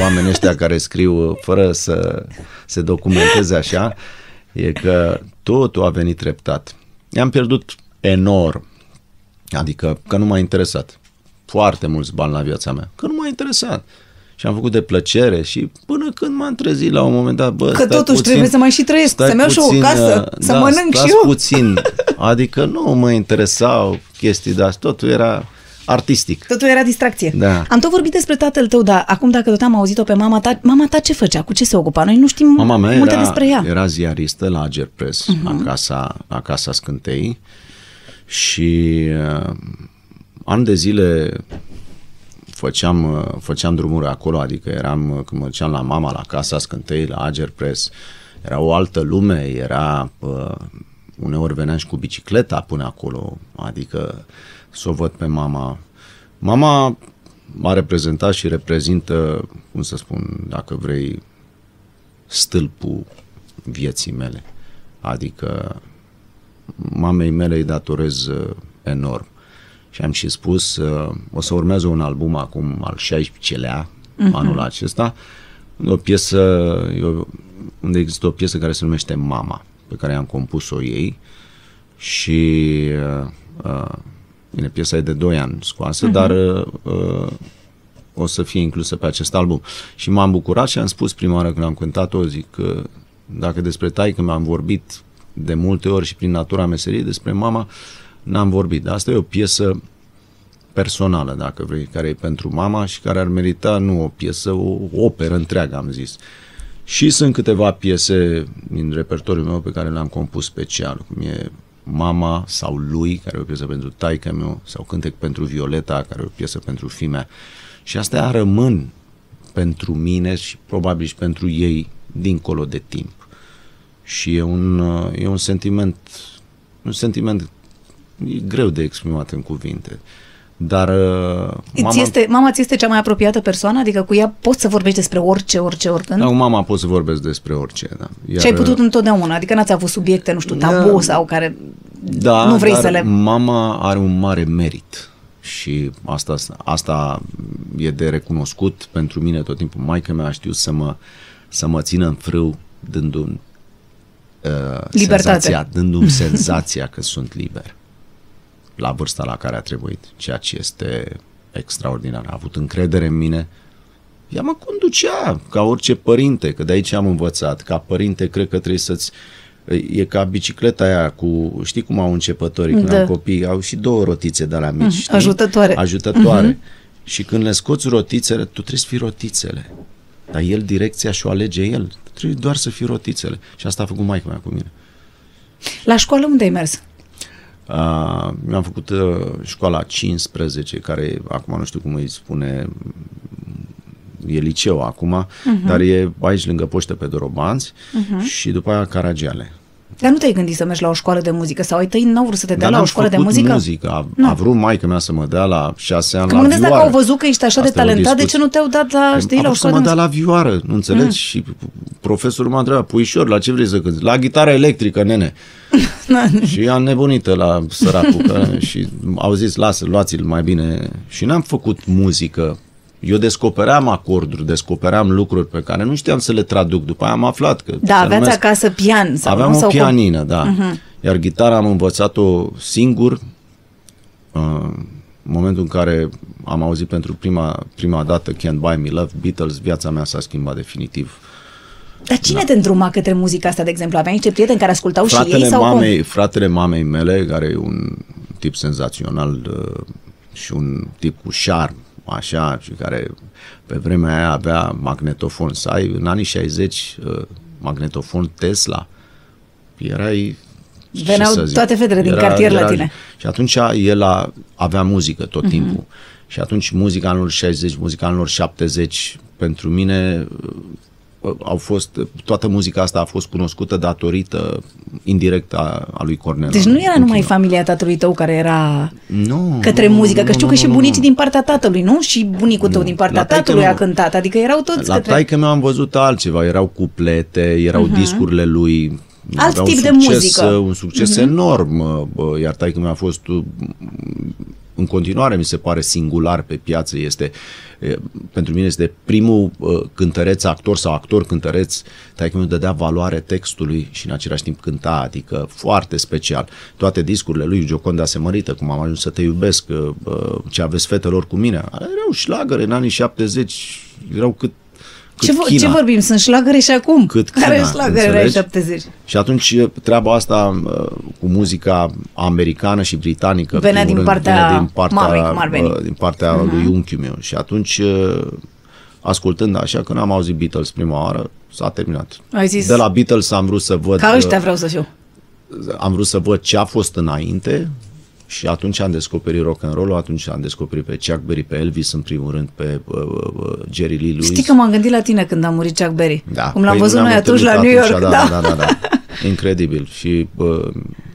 oamenii ăștia care scriu fără să se documenteze așa, e că totul a venit treptat. I-am pierdut enorm, adică că nu m-a interesat. Foarte mulți bani la viața mea, că nu m-a interesat. Și am făcut de plăcere și până când m-am trezit la un moment dat, bă, Că stai totuși puțin, trebuie să mai și trăiesc, stai să-mi iau și o puțin, casă, uh, să da, mănânc și stați eu. puțin. Adică nu mă interesau chestii de astea, totul era artistic. Totul era distracție. Da. Am tot vorbit despre tatăl tău, dar acum dacă tot am auzit-o pe mama ta, mama ta ce făcea? Cu ce se ocupa? Noi nu știm Mama mea multe era, despre ea. era ziaristă la Agerpres, uh-huh. la, casa, la Casa Scântei și uh, ani de zile făceam, uh, făceam drumuri acolo, adică eram, uh, când mă duceam la mama, la Casa Scântei, la Agerpres, era o altă lume, era, uh, uneori veneam și cu bicicleta până acolo, adică să o văd pe mama. Mama m-a reprezentat și reprezintă, cum să spun, dacă vrei, stâlpul vieții mele. Adică mamei mele îi datorez uh, enorm. Și am și spus, uh, o să urmeze un album acum al 16-lea, uh-huh. anul acesta, o piesă, eu, unde există o piesă care se numește Mama, pe care am compus-o ei și uh, uh, bine, piesa e de 2 ani scoasă, uh-huh. dar uh, uh, o să fie inclusă pe acest album. Și m-am bucurat și am spus prima oară când am cântat-o, zic că dacă despre taică mi-am vorbit de multe ori și prin natura meseriei, despre mama n-am vorbit. Dar asta e o piesă personală, dacă vrei, care e pentru mama și care ar merita nu o piesă, o operă întreagă, am zis. Și sunt câteva piese din repertoriul meu pe care le-am compus special, cum e Mama sau Lui, care e o piesă pentru taică meu, sau Cântec pentru Violeta, care e o piesă pentru fimea. Și astea rămân pentru mine și probabil și pentru ei dincolo de timp. Și e un, e un sentiment, un sentiment e greu de exprimat în cuvinte. Dar uh, Îți mama, este, mama ți este cea mai apropiată persoană? Adică cu ea poți să vorbești despre orice, orice, oricând? da, cu mama pot să vorbesc despre orice. Da. Iar, și ai putut întotdeauna? Adică n-ați avut subiecte, nu știu, tabu Da. sau care da, nu vrei dar să le... mama are un mare merit și asta, asta e de recunoscut pentru mine tot timpul. Maica mea a știut să mă, să mă țină în frâu dându-mi uh, Libertate. senzația, dându-mi senzația că sunt liber la vârsta la care a trebuit, ceea ce este extraordinar. A avut încredere în mine. Ea mă conducea ca orice părinte, că de aici am învățat. Ca părinte, cred că trebuie să-ți E ca bicicleta aia cu, știi cum au începătorii când Da. au copii, au și două rotițe de la mici, Mm, știi? ajutătoare. Ajutătoare. Și când le scoți rotițele, tu trebuie să fii rotițele. Dar el direcția și o alege el. Trebuie doar să fii rotițele. Și asta a făcut maica mea cu mine. La școală unde ai mers? Uh, mi-am făcut uh, școala 15, care acum nu știu cum îi spune, e liceu acum, uh-huh. dar e aici lângă Poștă pe Dorobanți uh-huh. și după aia Caragiale. Dar nu te-ai gândit să mergi la o școală de muzică sau ai tăi n-au vrut să te dea Dar la o n-am școală de făcut muzică? muzică. A, Nu. a vrut maica mea să mă dea la șase ani Că mă la gândesc dacă vioară. au văzut că ești așa de Asta e o talentat, de ce discuție. nu te-au dat la, știi, a la o vrut să școală mă de dea muzică? la vioară, nu înțelegi? Mm. Și profesorul m-a întrebat, puișor, la ce vrei să cânti? La gitară electrică, nene. și am nebunită la săracul că, și au zis, lasă, luați-l mai bine. Și n-am făcut muzică. Eu descopeream acorduri, descopeream lucruri pe care nu știam să le traduc. După aia am aflat că... Da, se aveați numesc- acasă pian sau Aveam nu? o Sau cum? pianină, da. Mhm. Iar gitara am învățat-o singur. Uh, în momentul în care am auzit pentru prima, prima dată Can't Buy Me Love, Beatles, viața mea s-a schimbat definitiv. Dar cine te îndruma către muzica asta, de exemplu? Aveai niște prieteni care ascultau și Fratele ei sau mamei, fratele mamei mele, care e un tip senzațional uh, și un tip cu șarm, așa, și care pe vremea aia avea magnetofon. Să ai în anii 60 uh, magnetofon Tesla, erai ce Veneau să zic, toate fetele din cartier la tine. Și atunci el a, avea muzică tot timpul. Și atunci muzica anilor 60, muzica anilor 70, pentru mine uh, au fost, toată muzica asta a fost cunoscută datorită indirect a, a lui Cornel. Deci nu era în numai China. familia tatălui tău care era nu, către nu, muzică, nu, că știu nu, că și nu, bunicii nu. din partea tatălui, nu? Și bunicul tău Nu. din partea La taică tatălui a nu. cântat, adică erau toți La către... taică meu am văzut altceva, erau cuplete, erau uh-huh. discurile lui. Alt avea tip un de succes, muzică. Un succes uh-huh. enorm, bă, iar taică meu a fost uh, în continuare mi se pare singular pe piață, este e, pentru mine este primul uh, cântăreț actor sau actor cântăreț taică mi dădea valoare textului și în același timp cânta, adică foarte special. Toate discurile lui Gioconda se mărită, cum am ajuns să te iubesc, uh, uh, ce aveți fetelor cu mine, erau șlagăre în anii 70, erau cât cât Ce, vo- China. ce vorbim? Sunt șlagăre și acum. Cât Care China, șlagăre era înțelegi? 70? Și atunci treaba asta uh, cu muzica americană și britanică în Venea primul din rând, partea venea din partea, mamei, cum ar veni. uh, din partea uh-huh. lui unchiul meu. Și atunci uh, ascultând așa, când am auzit Beatles prima oară, s-a terminat. Ai zis- De la Beatles am vrut să văd Ca uh, ăștia vreau să fiu. am vrut să văd ce a fost înainte și atunci am descoperit rock and roll atunci am descoperit pe Chuck Berry, pe Elvis în primul rând, pe uh, uh, Jerry Lee Lewis. Știi că m-am gândit la tine când a murit Chuck Berry. Da, Cum l-am păi văzut ne-am noi atunci la New întâlnit York. atunci, da. da, da, da, da. Incredibil. Și bă,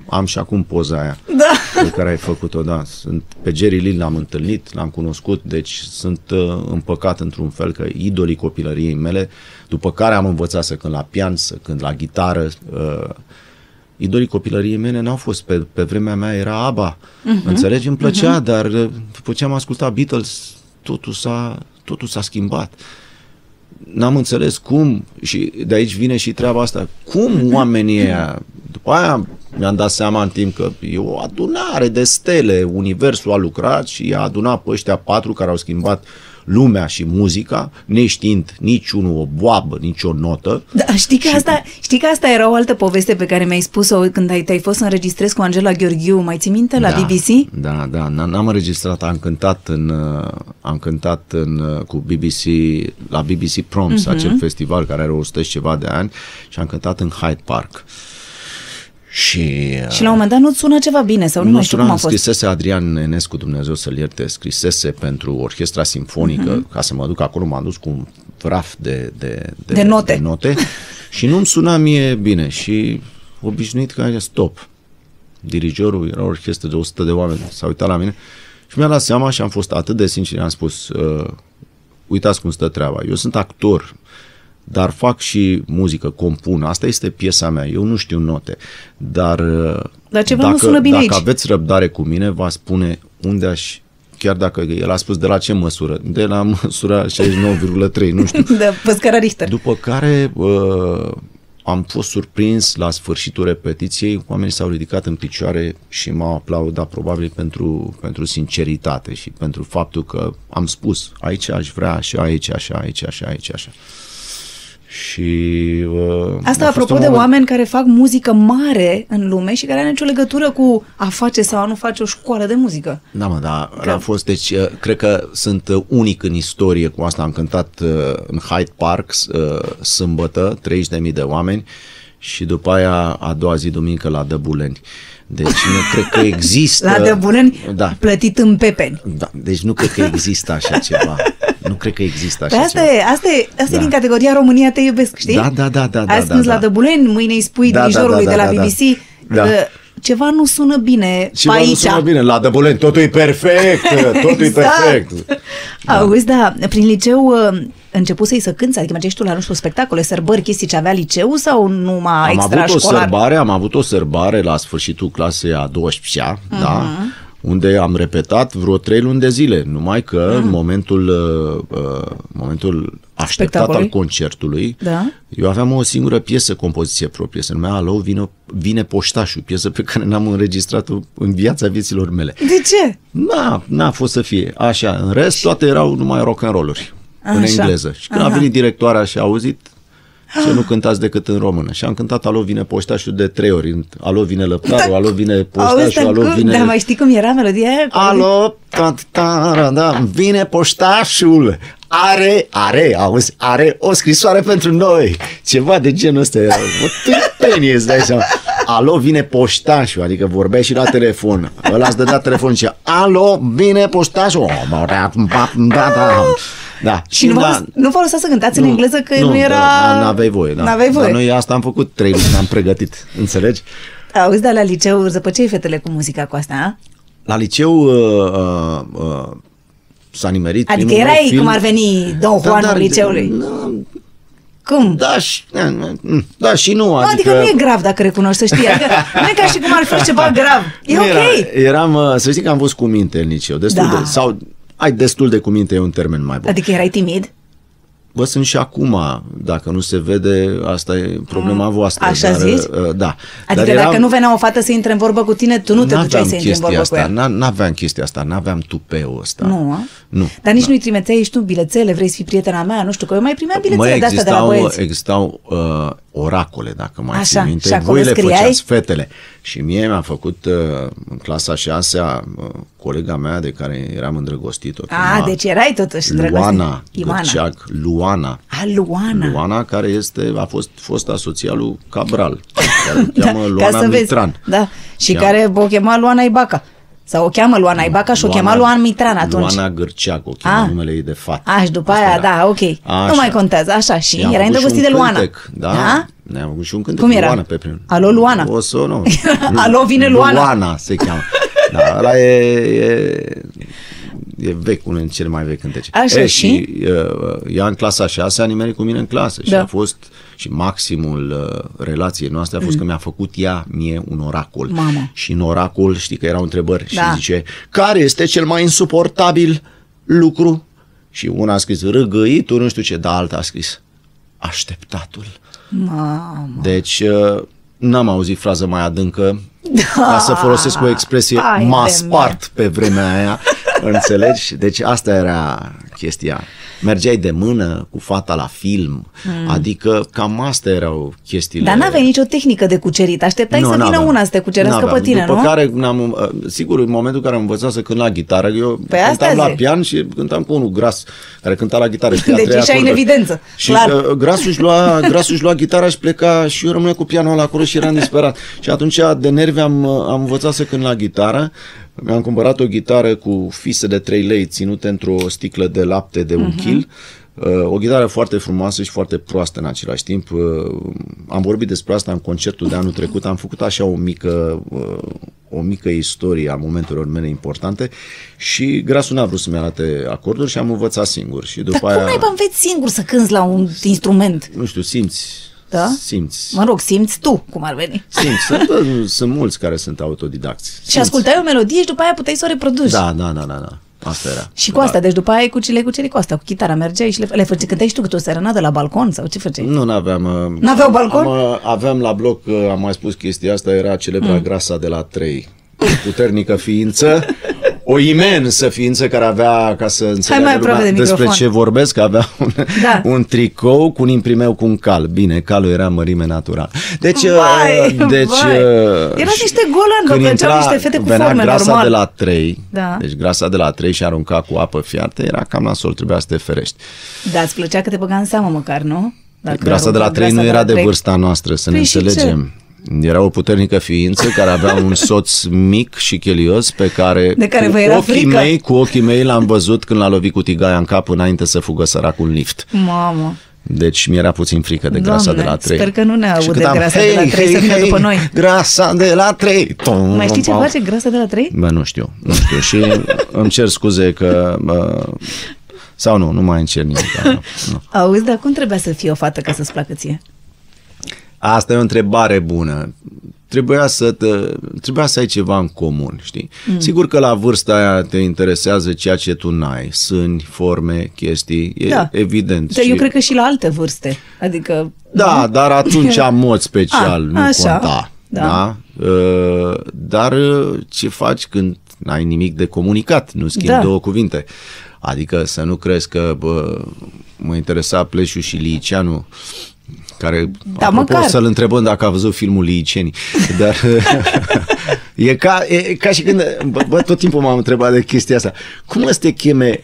am și acum poza aia Da. pe care ai făcut-o, da. Sunt, pe Jerry Lee l-am întâlnit, l-am cunoscut, deci sunt uh, împăcat într-un fel că idolii copilăriei mele, după care am învățat să cânt la pian, să cânt la gitară, uh, idolii copilăriei mele n-au fost pe, pe vremea mea, era ABBA. Mhm. Uh-huh. Înțelegi? Îmi plăcea, uh-huh. dar uh, după ce am ascultat Beatles, totul s-a, totul s-a schimbat. N-am înțeles cum și de aici vine și treaba asta. Cum oamenii ăia, după aia mi-am dat seama în timp că e o adunare de stele, universul a lucrat și a adunat pe ăștia patru care au schimbat lumea și muzica, neștiind niciunul o boabă, nici o notă. Da, știi că, asta, știi că asta era o altă poveste pe care mi-ai spus-o când ai, te-ai fost să înregistrezi cu Angela Gheorghiu, mai ții minte, la da, BBC? Da, da, n- n-am înregistrat, am cântat în, uh, am cântat în, uh, cu BBC, la BBC Proms, Mhm. uh-huh. acel festival care are 100 și ceva de ani și am cântat în Hyde Park. Și, uh, Și la un moment dat nu-ți sună ceva bine sau nu, mai știu cum a fost. scrisese Adrian Enescu, Dumnezeu să-l ierte, scrisese pentru orchestra simfonică, Mhm. uh-huh. ca să mă duc acolo, m-am dus cu un vraf de, de, De note. de note și nu-mi suna mie bine și obișnuit că aia stop. Dirijorul era o orchestră de 100 de oameni, s-a uitat la mine și mi-a dat seama și am fost atât de sincer, am spus, uh, uitați cum stă treaba, eu sunt actor, dar fac și muzică, compun, asta este piesa mea, eu nu știu note, dar, uh, Dar ceva nu dacă, sună bine dacă aici. aveți răbdare cu mine, va spune unde aș chiar dacă el a spus de la ce măsură, de la măsura 69,3, nu știu. De Păscara Richter. După care uh, am fost surprins la sfârșitul repetiției, oamenii s-au ridicat în picioare și m-au aplaudat probabil pentru, pentru sinceritate și pentru faptul că am spus aici aș vrea așa, aici așa, aici așa, aici așa. Și uh, Asta a fost apropo un de moment- oameni care fac muzică mare în lume și care are nicio legătură cu a face sau a nu face o școală de muzică. Da, mă, da, că... a fost, deci, uh, cred că sunt uh, unic în istorie cu asta. Am cântat uh, în Hyde Park uh, sâmbătă, 30.000 de oameni și după aia a doua zi, duminică, la Dăbuleni. Deci nu cred că există... La Dăbuleni, Da, plătit în pepeni. da, deci nu cred că există așa ceva. Nu cred că există Pe așa asta ceva. e, asta e, asta Da. e din categoria România te iubesc, știi? Da, da, da, da, da, Azi da, când da. la Dăbuleni, mâine îi spui Da, da, dirijorului da, de la da, da. BBC Da. Că ceva nu sună bine Și pe nu aici. sună bine, la Dăbuleni, totul e perfect, totul e Exact. perfect. Auzi, da, prin liceu uh, începusei să cânți, adică mergeai și tu la, nu știu, spectacole, sărbări, chestii ce avea liceu sau numai Am avut o extrașcolar? sărbare, am avut o sărbare la sfârșitul clasei a 12-a, Mhm. da, unde am repetat vreo trei luni de zile, numai că în momentul, uh, uh, momentul așteptat Spectacolului. al concertului, Da. eu aveam o singură piesă, compoziție proprie, se numea Alo, vine, vine poștașul, piesă pe care n-am înregistrat-o în viața vieților mele. De ce? N-a, n-a fost să fie așa. În rest, toate erau numai rock and roll-uri în Așa. engleză. Și când Aha. a venit directoarea și a auzit, ce nu cântați decât în română. Și am cântat Alo vine poștașul de trei ori. Alo vine lăptarul, alo vine Auzi, poștașul, dar alo cum- vine... Dar mai știi cum era melodia aia? Alo, ta, ta, da, vine poștașul, are, are, auzi, are o scrisoare pentru noi. Ceva de genul ăsta era. O tâmpenie, îți dai seama. Alo, vine poștașul, adică vorbeai și la telefon. Ăla îți dădea telefon și zicea, alo, vine poștașul. Oh, mă, da, da, da, da. Da. Și nu, la- v-a, nu v-a lăsat să cântați în engleză că nu, era... Da, n-aveai voie, da. N-aveai voie. Dar noi asta am făcut trei luni, ne-am pregătit, înțelegi? Auzi, dar la liceu zăpăceai fetele cu muzica cu asta, a? La liceu uh, uh, uh, s-a nimerit Adică primul meu erai film. cum ar veni Don Juan dar al liceului. n- Cum? Da și, da și nu. Adică, adică nu e grav dacă recunoști, să știi. Adică nu e ca și cum ar fi ceva grav. E Nu ok. Era, eram, uh, să știi că am fost cu minte în liceu, destul Da. de, sau ai destul de cu minte e un termen mai bun. Adică erai timid? Bă, sunt și acum, dacă nu se vede, asta e problema voastră. Mm. Așa dar, zici? uh, Da. Adică dar dacă nu venea o fată să intre în vorbă cu tine, tu nu te duceai N-aveam să intri în chestia vorbă cu asta, ea. n- n-aveam chestia asta, n-aveam tupeul ăsta. Nu, a? Nu. Dar nici nu-i trimiteai, ești tu bilețele, vrei să fii prietena mea, nu știu, că eu mai primeam bilețele Măi, de astea de la existau, băieți. existau uh, oracole, dacă mai Așa, ții minte. și acolo Voi le scriai? făceați, fetele. Și mie mi-a făcut uh, în clasa 6 uh, colega mea de care eram îndrăgostit-o. A, chema deci erai totuși drăgostit. Luana Ioana. Gârceac, Luana. A, Luana. Luana, care este, a fost fosta soția lui Cabral, care o cheamă Da, Luana ca să vezi. Mitran. Da, și Cheamă- care o chema Luana Ibaca. Sau o cheamă Luana Ibaca și o chema Luan Mitran atunci. Luana Gârceac, o chema Ah. numele ei de fată. A, și după Asta aia, era. da, ok. Așa. Nu mai contează, așa. Și I-am era făcut și îndrăgostit de un Luana. cântec, Da, Da? ne-am făcut și un cântec Cum cu era? Luana pe primul. Alo, Luana. O să nu. Alo, vine Luana. Luana se cheamă. Da, ăla e, e, e vechi, unul din cele mai vechi cântece. Așa, e, și? și uh, ea în clasa 6 a nimerit cu mine în clasă și Da. a fost și maximul uh, relației noastre a fost că mi-a făcut ea mie un oracol. Mamă. Și în oracol știi că erau întrebări Da. și zice, care este cel mai insuportabil lucru? Și una a scris râgăitul, nu știu ce, dar alta a scris așteptatul. Mamă. Deci uh, n-am auzit frază mai adâncă ca să folosesc o expresie Hai m-a de spart pe vremea aia, înțelegi? Deci asta era chestia. Mergeai de mână cu fata la film, mm. adică cam astea erau chestiile. Dar n-aveai nicio tehnică de cucerit. Așteptai să vină n-aveam. una să te cucerească N-aveam. pe tine, După nu? care, n-am, uh, sigur, în momentul în care am învățat să cânt la gitară, eu Păi asta cântam la zic. pian și cântam cu unul gras, care cânta la gitară. știa Deci trei ieșeai în acorduri. evidență, Și clar. uh, grasul își lua, grasul își lua gitara și pleca și eu rămâneam cu pianul ăla acolo și eram disperat. Și atunci, de nervi, am, uh, am învățat să cânt la gitară. Mi-am cumpărat o gitară cu fise de 3 lei ținute într-o sticlă de lapte de un Mhm. kil. Uh, o gitară foarte frumoasă și foarte proastă în același timp. Uh, am vorbit despre asta în concertul de anul trecut. Am făcut așa o mică, uh, o mică istorie a momentelor mele importante și grasul n-a vrut să-mi arate acorduri și am învățat singur. Și după Dar aia, cum naiba înveți singur să cânți la un instrument? nu știu, simți. Da? Simți. Mă rog, simți tu cum ar veni. Simți. Sunt, bă, sunt mulți care sunt autodidacți. Și Simți. ascultai o melodie și după aia puteai să o reproduci. Da, da, da, da, da. Asta era. Și cu asta, deci după aia ai cu le cuceri cu asta, cu chitara, mergeai și le, le făceai, cântai și tu câte o serenadă la balcon sau ce făceai? Nu, n-aveam. uh, N-aveau balcon? Am, uh, aveam la bloc, uh, am mai spus chestia asta, era celebra Mm. grasa de la 3. Puternică ființă, o imensă ființă care avea, ca să înțeleagă mai aproape lumea de despre microfon. ce vorbesc, avea un, Da. un tricou cu un imprimeu cu un cal. Bine, calul era mărime natural. Deci, uh, Vai, deci vai. uh, Erați niște golani, vă când plăceau intra- niște fete cu venea forme grasa normal. de la 3, Da. deci grasa de la 3 și arunca cu apă fiartă, era cam nasol, trebuia să te ferești. Da, îți plăcea că te băga în seamă măcar, nu? Dacă Grasa de la arunca 3 nu grasa era de trei. vârsta noastră, să ne Păi și înțelegem. Era o puternică ființă care avea un soț mic și chelios pe care, De care cu vă era ochii frică. mei, cu ochii mei l-am văzut când l-a lovit cu tigaia în cap înainte să fugă săracul în lift. Mamă. Deci mi-era puțin frică de grasa Doamne, de la 3. sper că nu ne Și aude cântam, grasa de la "Hei, 3 să hei, vină hei, după noi. Grasa de la 3. Tom, Mai știi ce pom. face grasa de la 3? Bă, nu știu, nu știu și îmi cer scuze că... Bă, sau nu, nu mai încerc nimic. Nu, nu. Auzi, dar cum trebuia să fie o fată ca să-ți placă ție? Asta e o întrebare bună. Trebuia să, te, trebuia să ai ceva în comun, știi? Mm. Mm. Sigur că la vârsta aia te interesează ceea ce tu n-ai, sâni, forme, chestii, e Da. evident. Dar eu cred că și la alte vârste. Adică... Da, dar atunci în mod special A, nu așa, conta. da. Da? Uh, Dar uh, ce faci când n-ai nimic de comunicat, nu schimbi Da. două cuvinte? Adică să nu crezi că bă, mă interesa Pleșu și Liceanu care, Da, apropo, măcar. să-l întrebăm dacă a văzut filmul Licenii. Dar e, ca, e ca și când, bă, bă, tot timpul m-am întrebat de chestia asta. Cum să te cheme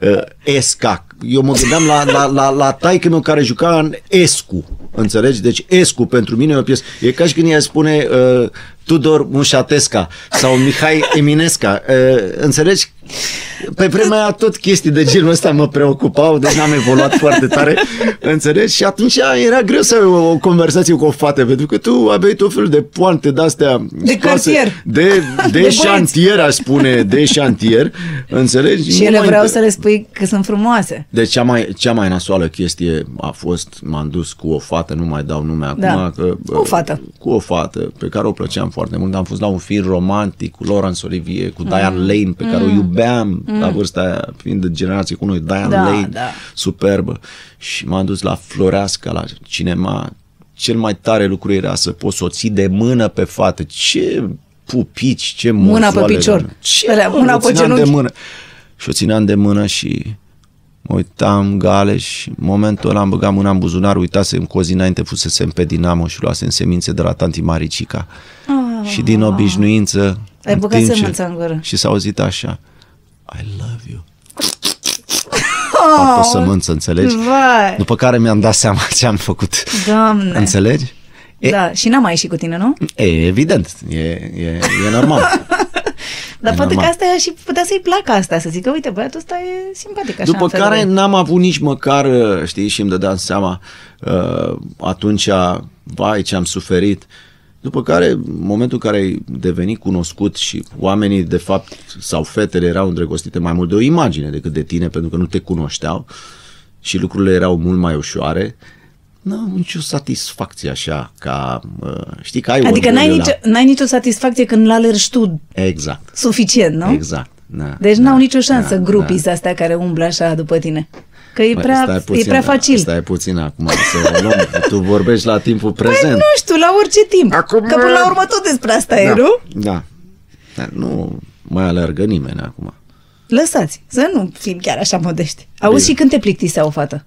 uh, Esca? Eu mă gândeam la, la, la, la taică meu care juca în Escu. Înțelegi? Deci Escu pentru mine e o piesă. E ca și când ea spune uh, Tudor Mușatesca sau Mihai Eminesca. Uh, înțelegi? Pe vremea aia tot chestii de genul ăsta mă preocupau, deci n-am evoluat foarte tare, înțelegi? Și atunci era greu să ai o, o conversație cu o fată, pentru că tu aveai tot felul de poante de-astea De scoase- cartier. De, de, De de băieți. șantier, aș spune, de șantier, înțelegi? Și Nu ele mai vreau inter- să le spui că sunt frumoase. deci cea mai, cea mai nasoală chestie a fost, m-am dus cu o fată, nu mai dau nume acum. Da. Că, O fată. Cu o fată pe care o plăceam foarte mult. Am fost la un film romantic cu Laurence Olivier, cu Diane Mm. Lane, pe care o iubeam la vârsta aia, fiind de generație cu noi. Diane Da, Lane, da. superbă. Și m-am dus la Floreasca, la cinema. Cel mai tare lucru era să poți să o ții de mână pe fată. Ce pupici, ce Mâna pe mozoale, picior. doamne. Ce, Alea, mă, mâna o pe țineam de genunchi. mână. Și o țineam de mână și mă uitam gale și în momentul ăla am băgat mâna în buzunar, uitasem cu o zi înainte fusesem pe Dinamo și luasem semințe de la tanti Maricica. Ah. Și din obișnuință Ai în băgat timp ce- sămânța în gură. Și s-a auzit așa I love you. Oh, Fac o sămânță, înțelegi? Vai, După care mi-am dat seama ce am făcut. doamne. Înțelegi? E, Da, și n-am mai ieșit cu tine, nu? e evident, e, e, e normal. Dar E poate că normal. asta și putea să-i placă asta, să zică, uite, băiatul ăsta e simpatic așa. După în felul care lui. n-am avut nici măcar, uh, știi, și îmi dădeam seama uh, atunci, vai, ce am suferit. După care, în momentul în care ai devenit cunoscut și oamenii, de fapt, sau fetele erau îndrăgostite mai mult de o imagine decât de tine, pentru că nu te cunoșteau și lucrurile erau mult mai ușoare, n-am nicio satisfacție așa, ca, uh, știi, că ai Adică n-ai, orgoliul nicio, n-ai nicio satisfacție când l-alergi tu ăla. Exact, suficient, nu? exact. Da, Deci da, n-au nicio șansă da, grupii da. astea care umblă așa după tine. Că e Băi, prea, stai puțin, e prea da, facil. Stai puțin acum, să o luăm. Tu vorbești la timpul Păi prezent. nu știu, la orice timp. Acum, Că până la urmă tot despre asta e, da. nu? Da. Dar nu mai alergă nimeni acum. Lăsați, să nu fim chiar așa modești. Auzi Bine. și când te plictisea o fată?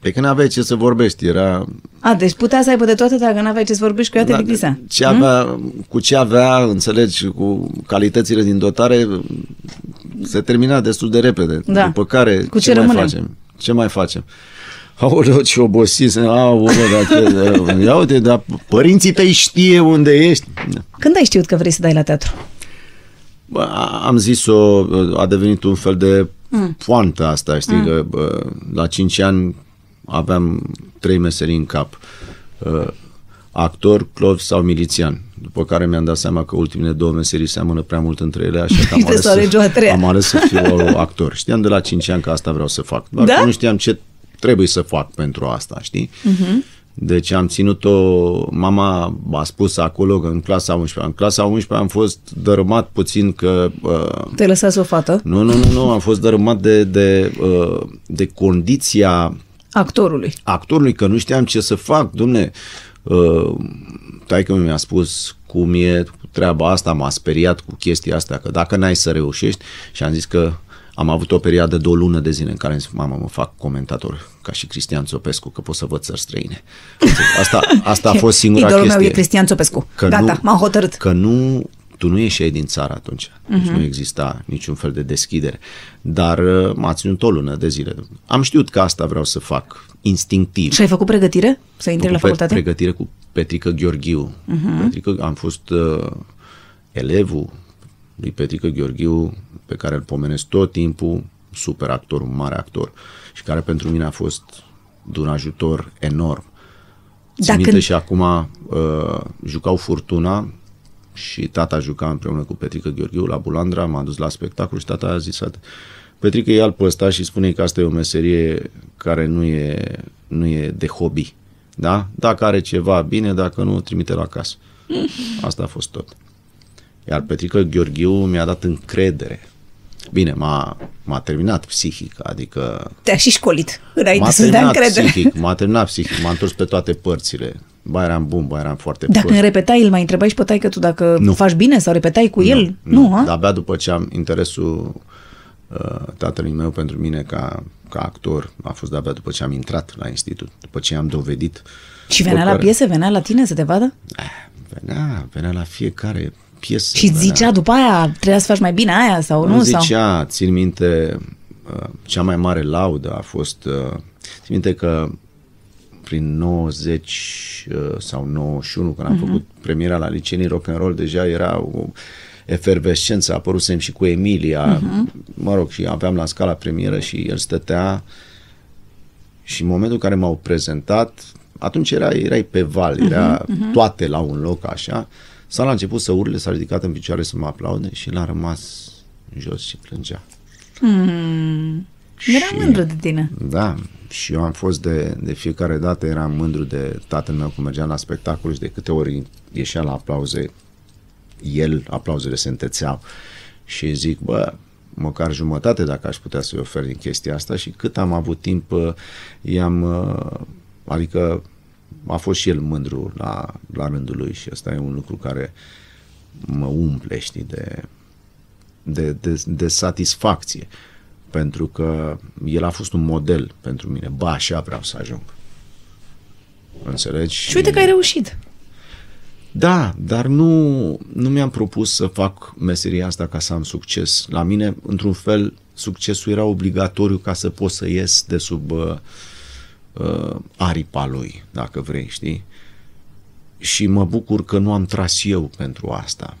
Pe când aveai ce să vorbești, era... A, deci putea să aibă de toate dacă n-aveai ce să vorbești cu ea, te Da, plictisea. ce avea, cu ce avea, înțelegi, cu calitățile din dotare, se termina destul de repede. Da. După care, Cu ce ce mai rămânem? facem? Ce mai facem? Aoleu, ce obosit, aoleu, dacă, ia uite, dar părinții tăi știe unde ești. Când ai știut că vrei să dai la teatru? Bă, a- am zis-o, a devenit un fel de Mm. poantă asta, știi, mm. că bă, la 5 ani aveam trei meserii în cap. Uh, actor, clov sau milițian. După care mi-am dat seama că ultimele două meserii seamănă prea mult între ele, așa că am Trebuie ales, să alegi o a treia. am ales să fiu actor. Știam de la 5 ani că asta vreau să fac, doar Da? că nu știam ce trebuie să fac pentru asta, știi? Mhm. Deci am ținut-o, mama a spus acolo că în clasa 11 în clasa 11 am fost dărâmat puțin că uh, Te-ai lăsat o fată? nu, nu, nu, nu, am fost dărâmat de, de, uh, de condiția Actorului. actorului, că nu știam ce să fac, domne, uh, taică mi-a spus cum e treaba asta, m-a speriat cu chestia asta, că dacă n-ai să reușești, și am zis că am avut o perioadă de o lună de zile în care am zis, mamă, mă fac comentator ca și Cristian Țopescu, că pot să văd țări străine. Asta, asta a fost singura Idolul chestie. meu e Cristian Țopescu. Că Gata, nu- m-am hotărât. Că nu, tu nu ieșeai din țară atunci. Deci Mhm. nu exista niciun fel de deschidere. Dar uh, m-a ținut o lună de zile. Am știut că asta vreau să fac, instinctiv. Și ai făcut pregătire să intri la Făcut pe- facultate? Pregătire cu Petrică Gheorghiu. Mhm. Petrică, am fost uh, elevul lui Petrică Gheorghiu, pe care îl pomenesc tot timpul, super actor, un mare actor, și care pentru mine a fost de un ajutor enorm. Țin Dacă- minte și acum uh, jucau Furtuna și tata juca împreună cu Petrică Gheorghiu la Bulandra, m-a dus la spectacol și tata a zis "Ate, Petrică ia pe ăsta și spune că asta e o meserie care nu e, nu e de hobby. Da? Dacă are ceva, bine, dacă nu, trimite la casă. Asta a fost tot. Iar Petrică Gheorghiu mi-a dat încredere. Bine, m-a, m-a terminat psihic, adică Te-a și școlit înainte m-a să-ți dea terminat încredere. psihic, m-a terminat psihic, m-a întors pe toate părțile. Ba eram bun, ba eram foarte Dacă prost. îmi repetai, îl mai întrebai și pe taică tu dacă Nu. faci bine sau repetai cu el? Nu, nu ha? dar abia după ce am interesul uh, tatălui meu pentru mine ca, ca actor, a fost de-abia după ce am intrat la institut, după ce am dovedit. Și venea După la care- piese, venea la tine să te vadă? Venea, venea la fiecare piesă. Și venea. zicea după aia, trebuia să faci mai bine aia sau nu? Nu sau? zicea, țin minte, uh, cea mai mare laudă a fost, uh, țin minte că prin 90 uh, sau 91, când am Mhm. făcut premiera la Licenii Rock and Roll, deja era o efervescență, apărusem și cu Emilia, uh-huh. mă rog, și aveam la scala premieră și el stătea și în momentul în care m-au prezentat, atunci era, erai pe val, era uh-huh, uh-huh. toate la un loc așa, s-a a început să urle, s-a ridicat în picioare să mă aplaude și l-a rămas jos și plângea. Hmm. Era și, mândru de tine. Da, și eu am fost de, de fiecare dată, eram mândru de tatăl meu cum mergeam la spectacol și de câte ori ieșea la aplauze, el, aplauzele se întețeau și zic, bă, măcar jumătate dacă aș putea să-i ofer din chestia asta și cât am avut timp uh, i-am, uh, adică a fost și el mândru la, la rândul lui și asta e un lucru care mă umple, știi, de, de, de, de satisfacție pentru că el a fost un model pentru mine. Ba, așa vreau să ajung. Înțelegi? Și uite că ai reușit. Da, dar nu, nu mi-am propus să fac meseria asta ca să am succes. La mine, într-un fel, succesul era obligatoriu ca să pot să ies de sub uh, uh, aripa lui, dacă vrei, știi? Și mă bucur că nu am tras eu pentru asta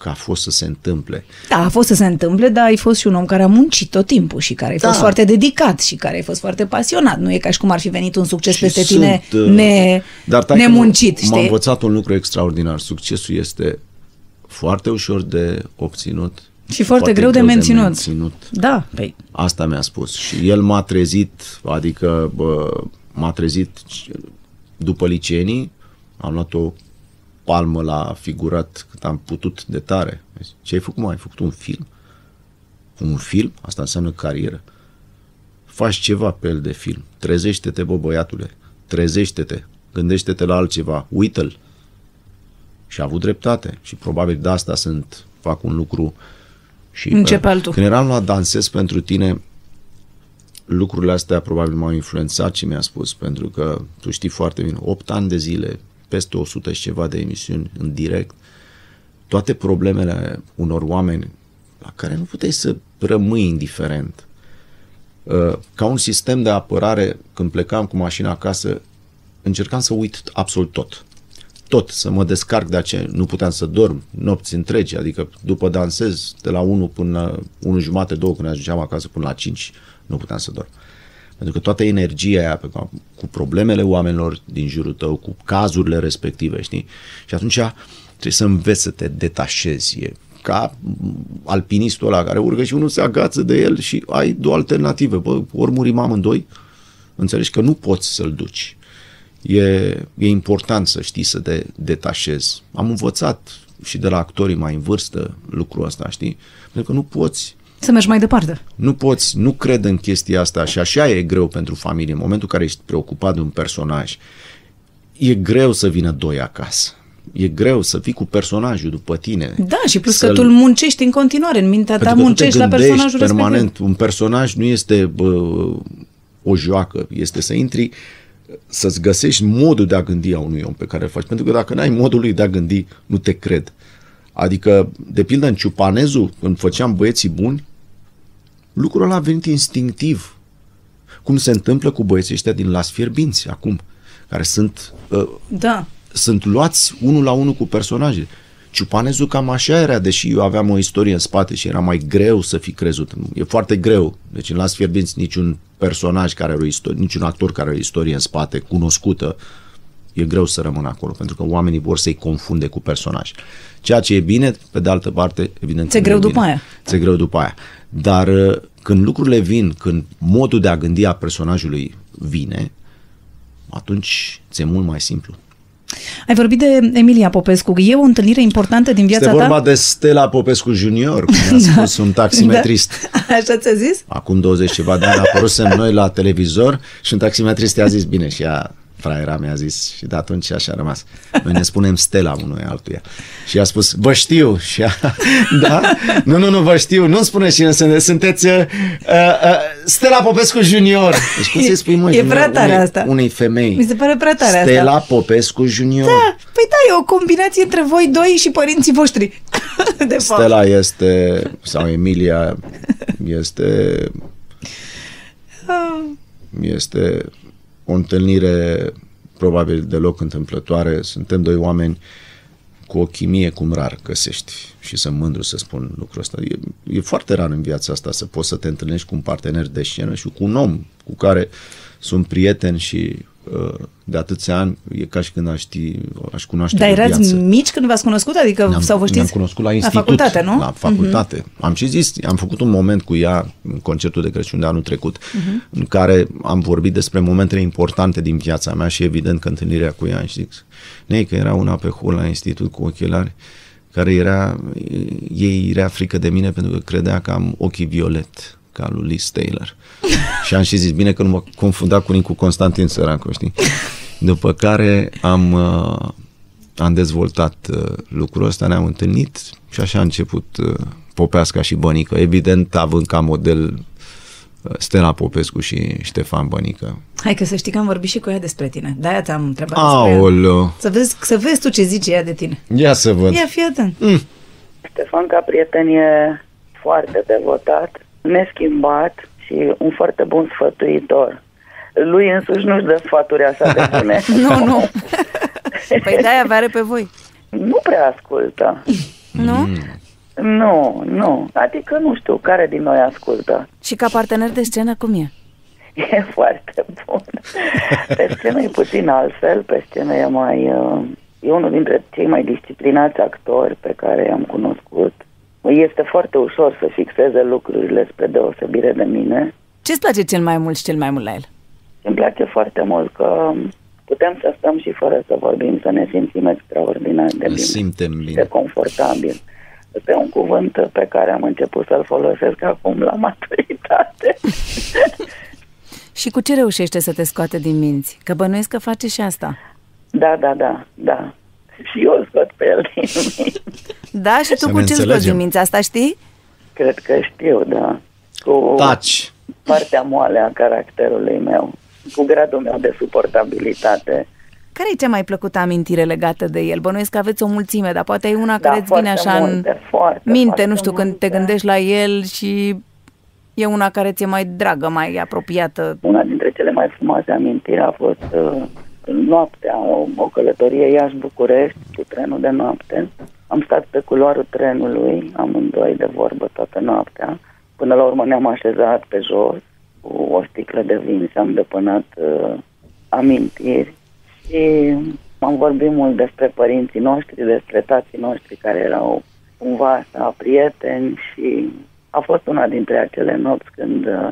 că a fost să se întâmple. Da, a fost să se întâmple, dar ai fost și un om care a muncit tot timpul și care ai da. fost foarte dedicat și care ai fost foarte pasionat. Nu e ca și cum ar fi venit un succes și peste sunt, tine uh, ne, dar nemuncit. M- m-am învățat un lucru extraordinar. Succesul este foarte ușor de obținut și foarte, foarte greu, greu de, menținut. de menținut. Da. Păi. Asta mi-a spus. Și el m-a trezit, adică bă, m-a trezit după licenii, am luat o palmă la figurat cât am putut de tare. Ce ai făcut, mai Ai făcut un film? Un film? Asta înseamnă carieră. Faci ceva pe el de film. Trezește-te, bă, băiatule. Trezește-te. Gândește-te la altceva. Uită-l. Și a avut dreptate. Și probabil de asta sunt, fac un lucru și Începe uh, altul. când eram la Dansez pentru tine, lucrurile astea probabil m-au influențat și mi-a spus, pentru că tu știi foarte bine, 8 ani de zile peste 100 și ceva de emisiuni în direct, toate problemele unor oameni la care nu puteai să rămâi indiferent. Uh, ca un sistem de apărare, când plecam cu mașina acasă, încercam să uit absolut tot. Tot, să mă descarc de aceea. Nu puteam să dorm nopți întregi, adică după dansez de la 1 până la 1 jumate, 2 când ajungeam acasă până la 5, nu puteam să dorm. Pentru că toată energia aia pe, cu problemele oamenilor din jurul tău, cu cazurile respective, știi? Și atunci trebuie să înveți să te detașezi. E ca alpinistul ăla care urcă și unul se agață de el și ai două alternative. Bă, ori murim amândoi, înțelegi că nu poți să-l duci. E, e important să știi să te detașezi. Am învățat și de la actorii mai în vârstă lucrul ăsta, știi? Pentru că nu poți să mergi mai departe. Nu poți, nu cred în chestia asta și așa e greu pentru familie. În momentul în care ești preocupat de un personaj, e greu să vină doi acasă. E greu să fii cu personajul după tine. Da, și plus că tu îl muncești în continuare, în mintea ta muncești la personajul permanent. respectiv. Un personaj nu este bă, o joacă, este să intri să-ți găsești modul de a gândi a unui om pe care îl faci. Pentru că dacă n-ai modul lui de a gândi, nu te cred. Adică, de pildă, în Ciupanezu, când făceam băieții buni, lucrul ăla a venit instinctiv. Cum se întâmplă cu băieții ăștia din Las Fierbinți acum, care sunt, uh, da. sunt luați unul la unul cu personaje. Ciupanezu cam așa era, deși eu aveam o istorie în spate și era mai greu să fi crezut. E foarte greu. Deci în Las Fierbinți niciun personaj care are o istorie, niciun actor care are o istorie în spate cunoscută, e greu să rămână acolo, pentru că oamenii vor să-i confunde cu personaj. Ceea ce e bine, pe de altă parte, evident. Ți-e greu după aia. Ți-e greu după aia. Dar uh, când lucrurile vin, când modul de a gândi a personajului vine, atunci ți-e mult mai simplu. Ai vorbit de Emilia Popescu. E o întâlnire importantă din viața este ta? Este vorba de Stella Popescu Junior, cum mi-a da. spus un taximetrist. Da. Așa ți-a zis? Acum 20 ceva de ani a apărut noi la televizor și un taximetrist i-a zis, bine, și ea fraiera mi-a zis și de atunci așa a rămas. Noi ne spunem Stella unui altuia. Și a spus, vă știu. Și a, da? Nu, nu, nu, vă știu. Nu spune cine sunt, sunteți uh, uh, Stella Popescu Junior. Deci cum să-i spui, mă, E prea tare unei, asta. Unei femei. Mi se pare prea tare Stella asta. Popescu Junior. Da, păi da, e o combinație între voi doi și părinții voștri. De Stella fapt. este, sau Emilia este ah. este o întâlnire probabil deloc întâmplătoare. Suntem doi oameni cu o chimie cum rar găsești și sunt mândru să spun lucrul ăsta. E, e foarte rar în viața asta să poți să te întâlnești cu un partener de scenă și cu un om cu care sunt prieten și uh, de atâția ani e ca și când aș, ști, aș cunoaște Dar de erați viață. mici când v-ați cunoscut? Adică Ne-am, sau vă știți? ne-am cunoscut la institut. facultate, nu? La facultate. Uh-huh. Am și zis, am făcut un moment cu ea în concertul de Crăciun de anul trecut, uh-huh. în care am vorbit despre momentele importante din viața mea și evident că întâlnirea cu ea, am zic, nei, că era una pe hol la institut cu ochelari, care era, ei era frică de mine pentru că credea că am ochii violet ca lui Liz Taylor. și am și zis, bine că nu mă confunda cu Nicu Constantin săracul, știi? După care am, uh, am dezvoltat uh, lucrul ăsta, ne-am întâlnit și așa a început uh, Popeasca și Bănică, evident având ca model uh, Stella Popescu și Ștefan Bănică. Hai că să știi că am vorbit și cu ea despre tine. De-aia te-am întrebat despre ea. Aoleu! Să vezi, să vezi tu ce zice ea de tine. Ia să văd. Ia, fii atent. Mm. Ștefan ca prieten e foarte devotat, neschimbat și un foarte bun sfătuitor. Lui însuși nu-și dă sfaturi așa de bune. nu, nu. păi de-aia are pe voi. Nu prea ascultă. Nu? Mm. Nu, nu. Adică nu știu care din noi ascultă. Și ca partener de scenă cum e? E foarte bun. Pe scenă e puțin altfel, pe scenă e mai... uh, E unul dintre cei mai disciplinați actori pe care i-am cunoscut. Este foarte ușor să fixeze lucrurile spre deosebire de mine. Ce-ți place cel mai mult și cel mai mult la el? Îmi place foarte mult că putem să stăm și fără să vorbim, să ne simțim extraordinar de Ne bine simtem și de bine. confortabil. Este un cuvânt pe care am început să-l folosesc acum la maturitate. Și cu ce reușește să te scoate din minți? Că bănuiesc că face și asta. Da, da, da, da. Și eu îl scot pe el din mine. Da? Și tu Să cu ne ce scoți înțelegem. din minți? Asta știi? Cred că știu, da. Cu Taci! partea moale a caracterului meu, cu gradul meu de suportabilitate. Care e cea mai plăcută amintire legată de el? Bănuiesc că aveți o mulțime, dar poate e una Da, care îți vine foarte așa multe, în foarte, minte, foarte nu știu, când te multe. gândești la el și e una care ți-e mai dragă, mai apropiată. Una dintre cele mai frumoase amintiri a fost uh, noaptea, o, o călătorie Iași-București cu trenul de noapte. Am stat pe culoarul trenului, amândoi de vorbă toată noaptea. Până la urmă ne-am așezat pe jos cu o sticlă de vin și am depănat uh, amintiri. Și am vorbit mult despre părinții noștri, despre tații noștri care erau cumva așa prieteni și a fost una dintre acele nopți când uh,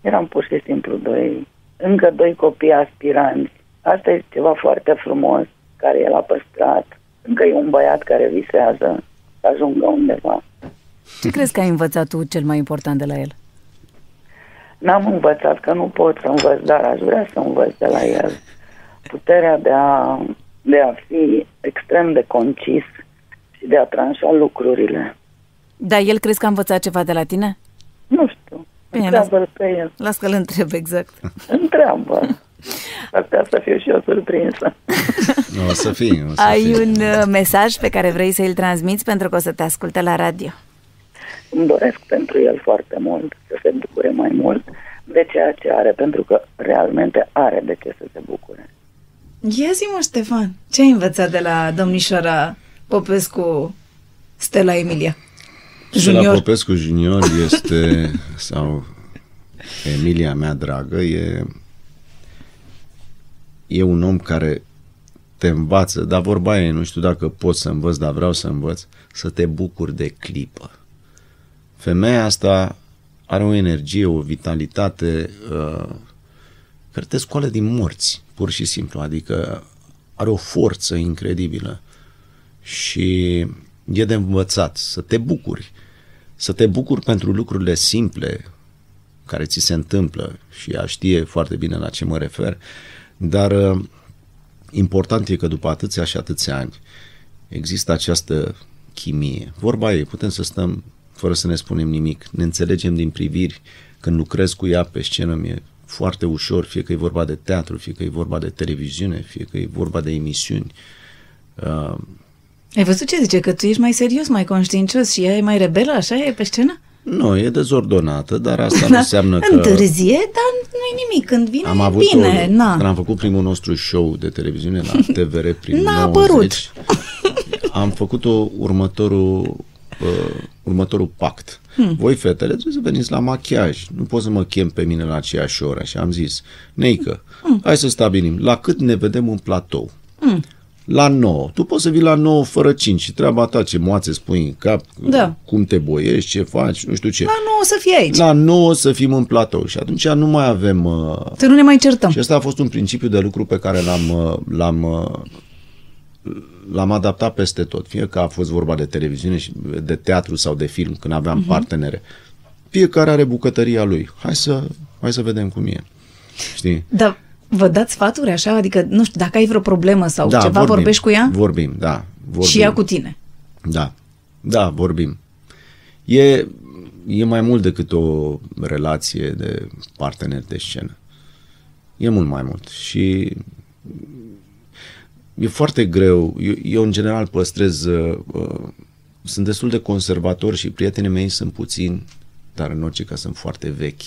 eram pur și simplu doi, încă doi copii aspiranți. Asta e ceva foarte frumos care el a păstrat. Încă e un băiat care visează să ajungă undeva. Ce crezi că ai învățat tu cel mai important de la el? N-am învățat că nu pot să învăț, dar aș vrea să învăț de la el. Puterea de a, de a fi extrem de concis și de a tranșa lucrurile. Dar el crezi că a învățat ceva de la tine? Nu știu. Bine, Întreabă pe el. Las că îl întreb exact. Întreabă. Ar putea să fiu și eu surprinsă. O să fii, o să Ai fii. un uh, mesaj pe care vrei să-l transmiți pentru că o să te asculte la radio. Îmi doresc pentru el foarte mult să se bucure mai mult de ceea ce are, pentru că realmente are de ce să se bucure. Ia zi mă, Ștefan, ce ai învățat de la domnișoara Popescu Stella Emilia? Stella Junior. Popescu Junior este, sau Emilia mea dragă, e, e un om care te învață, dar vorba e, nu știu dacă pot să învăț, dar vreau să învăț, să te bucuri de clipă. Femeia asta are o energie, o vitalitate uh, care te scoală din morți, pur și simplu, adică are o forță incredibilă. Și e de învățat să te bucuri, să te bucuri pentru lucrurile simple care ți se întâmplă. Și ea știe foarte bine la ce mă refer, dar uh, important e că după atâția și atâția ani există această chimie. Vorba e, putem să stăm fără să ne spunem nimic, ne înțelegem din priviri, când lucrez cu ea pe scenă mi-e foarte ușor, fie că e vorba de teatru, fie că e vorba de televiziune, fie că e vorba de emisiuni. Uh, Ai văzut ce zice? Că tu ești mai serios, mai conștiincios și ea e mai rebelă, așa e pe scenă? Nu, e dezordonată, dar asta nu înseamnă că... Întârzie, dar nu e nimic. Când vine, Am e avut bine. o, Na. când am făcut primul nostru show de televiziune la TVR prin N-a 90, apărut. am făcut o următorul, uh, următorul pact. Hmm. Voi, fetele, trebuie să veniți la machiaj. Nu pot să mă chem pe mine la aceeași oră. Și am zis, Neică, hmm. hai să stabilim. La cât ne vedem în platou? Hmm. La 9. Tu poți să vii la 9 fără 5 și treaba ta, ce moațe spui în cap, Da. cum te boiești, ce faci, nu știu ce. La 9 să fie aici. La 9 să fim în platou și atunci nu mai avem... Uh, Să nu ne mai certăm. și ăsta a fost un principiu de lucru pe care l-am, uh, l-am, uh, l-am adaptat peste tot. Fie că a fost vorba de televiziune, și de teatru sau de film, când aveam Mhm. uh-huh. partenere. Fiecare are bucătăria lui. Hai să, hai să vedem cum e. Știi? Dar vă dați sfaturi așa? Adică, nu știu, dacă ai vreo problemă sau ceva, vorbim, vorbești cu ea? Vorbim, da. Vorbim. Și ea cu tine. Da, da, vorbim. E, e mai mult decât o relație de partener de scenă. E mult mai mult și e foarte greu. Eu, eu în general păstrez, uh, uh, sunt destul de conservator și prietenii mei sunt puțini, dar în orice caz sunt foarte vechi.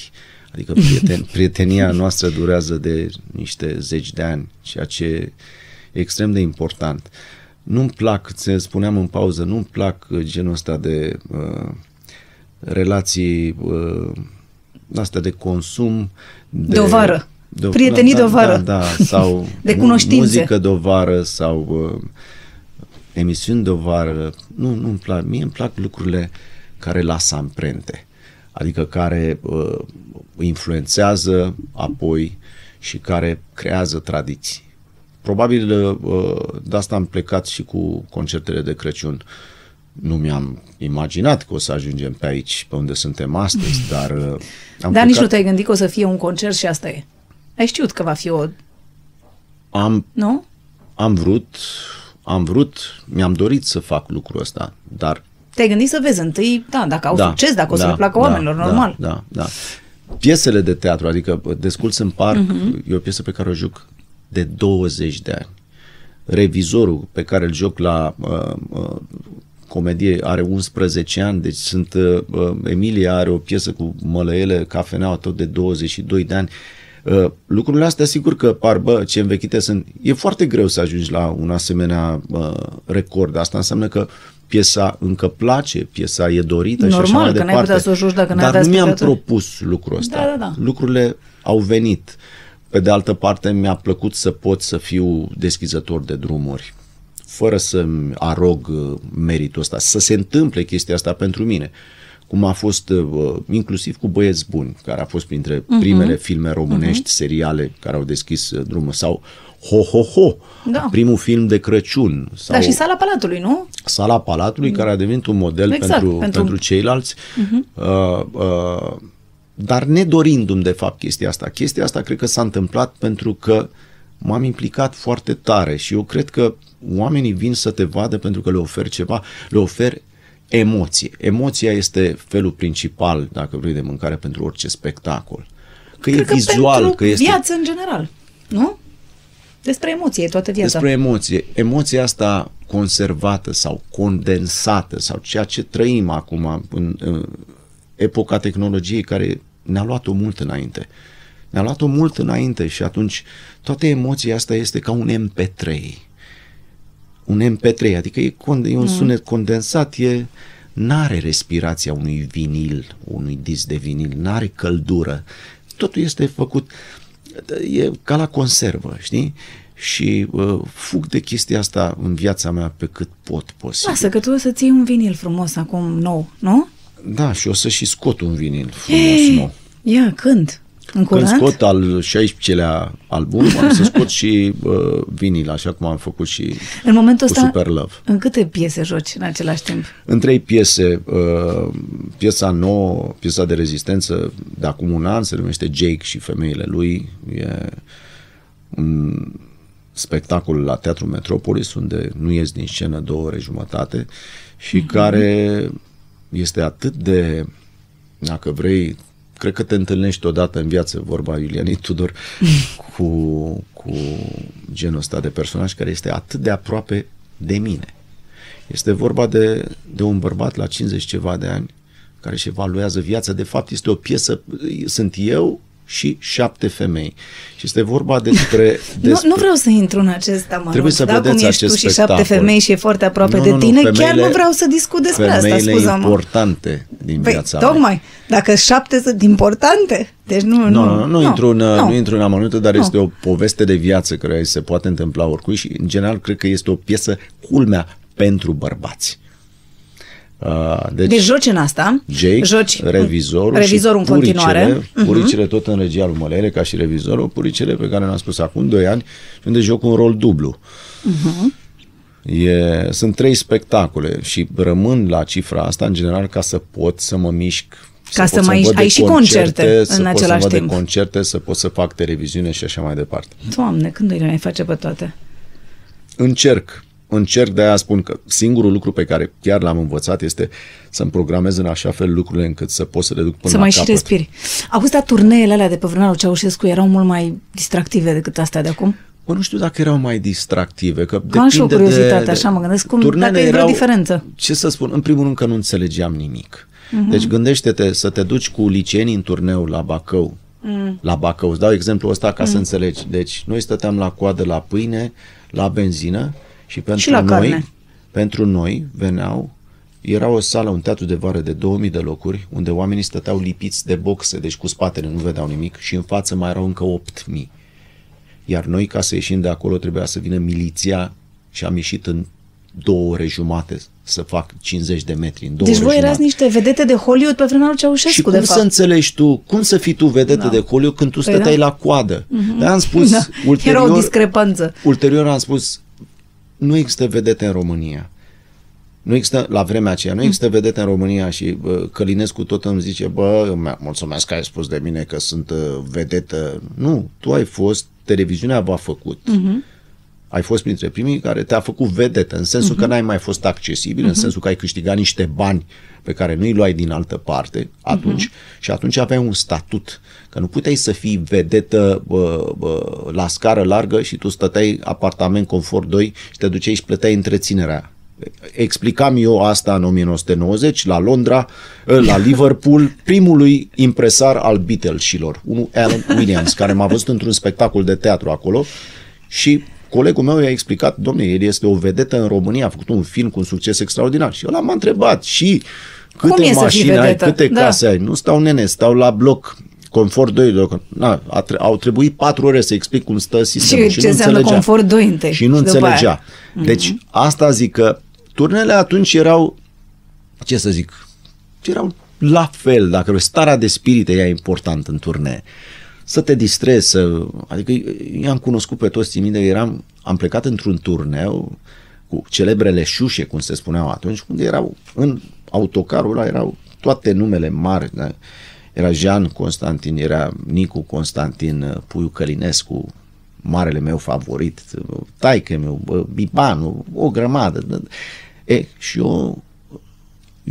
Adică prieten, prietenia noastră durează de niște zeci de ani, ceea ce e extrem de important. Nu-mi plac, ți spuneam în pauză, nu-mi plac uh, genul ăsta de uh, relații uh, astea de consum. De, De o vară. de o- Prietenii da, de o vară. Da, da, sau De mu- cunoștințe. muzică de o vară sau uh, emisiuni de o vară. Nu, nu-mi plac. Mie îmi plac lucrurile care lasă amprente. Adică care uh, influențează apoi și care creează tradiții. Probabil uh, de asta am plecat și cu concertele de Crăciun. Nu mi-am imaginat că o să ajungem pe aici, pe unde suntem astăzi, dar uh, am Dar nici plecat- nu te-ai gândit că o să fie un concert și asta e. Ai știut că va fi o... am Nu? am vrut, am vrut, mi-am dorit să fac lucrul ăsta, dar Te-ai gândit să vezi întâi, da, dacă au da, succes, dacă o să da, le placă da, oamenilor, da, normal. Da, da. Piesele de teatru, adică Desculț în parc, Mhm. e o piesă pe care o joc de 20 de ani. Revizorul pe care îl joc la uh, uh, comedie are 11 ani, deci sunt uh, uh, Emilia are o piesă cu mălăele, cafeneaua tot de 22 de ani. Uh, lucrurile astea sigur că par, bă, ce învechite sunt. E foarte greu să ajungi la un asemenea uh, record. Asta înseamnă că piesa încă place, piesa e dorită și așa Normal, mai că n-ai departe. putea să o joci dacă n-ai Dar avea nu mi-am spectatori. propus lucrul ăsta. Da, da, da. Lucrurile au venit. Pe de altă parte, mi-a plăcut să pot să fiu deschizător de drumuri, fără să-mi arog uh, meritul ăsta, să se întâmple chestia asta pentru mine. Cum a fost uh, inclusiv cu Băieți Buni, care a fost printre Mhm. primele filme românești, seriale care au deschis uh, drumul, sau Ho Ho Ho, Da. primul film de Crăciun, sau Da, și sala Palatului, nu? Sala Palatului, care a devenit un model Exact, pentru, pentru- pentru... pentru ceilalți, uh-huh. uh, uh, dar nedorindu-mi de fapt chestia asta. Chestia asta cred că s-a întâmplat pentru că m-am implicat foarte tare și eu cred că oamenii vin să te vadă pentru că le oferi ceva, le oferi emoție. Emoția este felul principal, dacă vrei, de mâncare pentru orice spectacol. Că Cred e că vizual, pentru că este viață în general, nu? Despre emoție e toată viața. despre emoție. Emoția asta conservată sau condensată sau ceea ce trăim acum în, în epoca tehnologiei care ne-a luat-o mult înainte. Ne-a luat-o mult înainte și atunci toată emoția asta este ca un MP3. Un MP3, adică e, con- e un Mm. sunet condensat, e n-are respirația unui vinil, unui disc de vinil, n-are căldură. Totul este făcut, e ca la conservă, știi? Și uh, fug de chestia asta în viața mea pe cât pot posibil. Lasă că tu o să-ți iei un vinil frumos acum nou, nu? Da, și o să și scot un vinil frumos nou. Ia, când? În Când curând? scot al 16-lea album, am să scot și uh, vinil, așa cum am făcut și În momentul cu ăsta, Super Love. în câte piese joci în același timp? În trei piese, uh, piesa nouă, piesa de rezistență de acum un an, se numește Jake și femeile lui. E un spectacol la Teatrul Metropolis, unde nu ies din scenă două ore jumătate și Mhm. care este atât de, dacă vrei, cred că te întâlnești odată în viață, vorba Iulianei Tudor, cu, cu genul ăsta de personaj care este atât de aproape de mine. Este vorba de, de un bărbat la 50 ceva de ani care își evaluează viața. De fapt, este o piesă, sunt eu și șapte femei. Și este vorba despre... Nu, despre... nu vreau să intru în acest amănunt. Trebuie să da, vedeți cum ești acest tu și șapte spectacol. femei și e foarte aproape Nu, de nu, nu, tine, chiar femeile- nu vreau să discut despre asta, femeile scuza-mă. importante din Păi, viața mea. tocmai, dacă șapte sunt importante, deci nu... Nu, nu, nu, nu, intru în, nu. nu intru în amănunte, dar Nu. este o poveste de viață care se poate întâmpla oricui și, în general, cred că este o piesă culmea pentru bărbați. Uh, deci, Deci joci în asta, Jake, joci revizorul, revizorul și în continuare. puricele, Mhm. puricele tot în regia lui Mălere, ca și revizorul, puricele pe care l-am spus acum 2 ani, și unde joc un rol dublu. Mhm. E, sunt trei spectacole și rămân la cifra asta în general ca să pot să mă mișc Ca să pot mai- văd de ai și concerte să în pot același să văd timp. de concerte, să pot să fac televiziune și așa mai departe. Doamne, când îi mai face pe toate? Încerc. Încerc, de aia spun că singurul lucru pe care chiar l-am învățat este să-mi programez în așa fel lucrurile încât să pot să le duc până să la mai capăt. și respiri. Auzi, dar turneele alea de pe vremea lui Ceaușescu erau mult mai distractive decât astea de acum? Bă, nu știu dacă erau mai distractive, că Că am și o depinde curiozitate, de, așa mă gândesc, cum- Turnele dacă e vreo diferență. Ce să spun, în primul rând că nu înțelegeam nimic. Mhm. Deci gândește-te să te duci cu licenii în turneu la Bacău, Mm. la Bacău. Îți dau exemplu ăsta ca să Mm. înțelegi. Deci noi stăteam la coadă la pâine, la benzină și pentru Și la noi, carne. pentru noi veneau era o sală, un teatru de vară de 2000 de locuri, unde oamenii stăteau lipiți de boxe, deci cu spatele nu vedeau nimic și în față mai erau încă 8000. Iar noi, ca să ieșim de acolo, trebuia să vină miliția și am ieșit în două ore jumate să fac 50 de metri în două Deci ore voi jumate. erați niște vedete de Hollywood pe vremea lui Ceaușescu, Și cum de fapt. să înțelegi tu, cum să fii tu vedetă Da. de Hollywood când tu Păi stăteai da. la coadă? Mhm. Dar am spus Da. ulterior, Era o discrepanță. ulterior am spus, nu există vedete în România. Nu există, la vremea aceea, nu există vedete în România și bă, Călinescu tot îmi zice, bă, mă- mulțumesc că ai spus de mine că sunt uh, vedetă. Nu, tu ai fost, televiziunea v-a făcut. Mhm. Ai fost printre primii care te-a făcut vedetă, în sensul Mhm. că n-ai mai fost accesibil, în Mhm. sensul că ai câștigat niște bani pe care nu-i luai din altă parte atunci Mhm. și atunci aveai un statut, că nu puteai să fii vedetă bă, bă, la scară largă și tu stăteai apartament confort 2 și te duceai și plăteai întreținerea. Explicam eu asta în 1990 la Londra, la Liverpool, primului impresar al Beatlesilor, unul Alan Williams, care m-a văzut într-un spectacol de teatru acolo și colegul meu i-a explicat, domne, el este o vedetă în România, a făcut un film cu un succes extraordinar. Și ăla m-a întrebat, și Cum câte e să fii mașini ai, vedetă? câte Da. case ai? Nu stau nene, stau la bloc. Confort 2, loc. Na, a tre- au trebuit patru ore să explic cum stă sistemul. Și Și, ce nu înseamnă înțelegea. confort 2 întâi. Și nu și după înțelegea. aia. Deci Mhm. asta zic că turnele atunci erau, ce să zic, erau la fel, dacă vrei, starea de spirit e important în turnee. Să te distrezi, să, adică i-am cunoscut pe toți, țin minte, eram, am plecat într-un turneu cu celebrele șușe, cum se spuneau atunci, unde erau, în autocarul ăla erau toate numele mari, da? era Jean Constantin, era Nicu Constantin, Puiu Călinescu, marele meu favorit, taică meu, bă, Bibanu, o grămadă. E, și eu,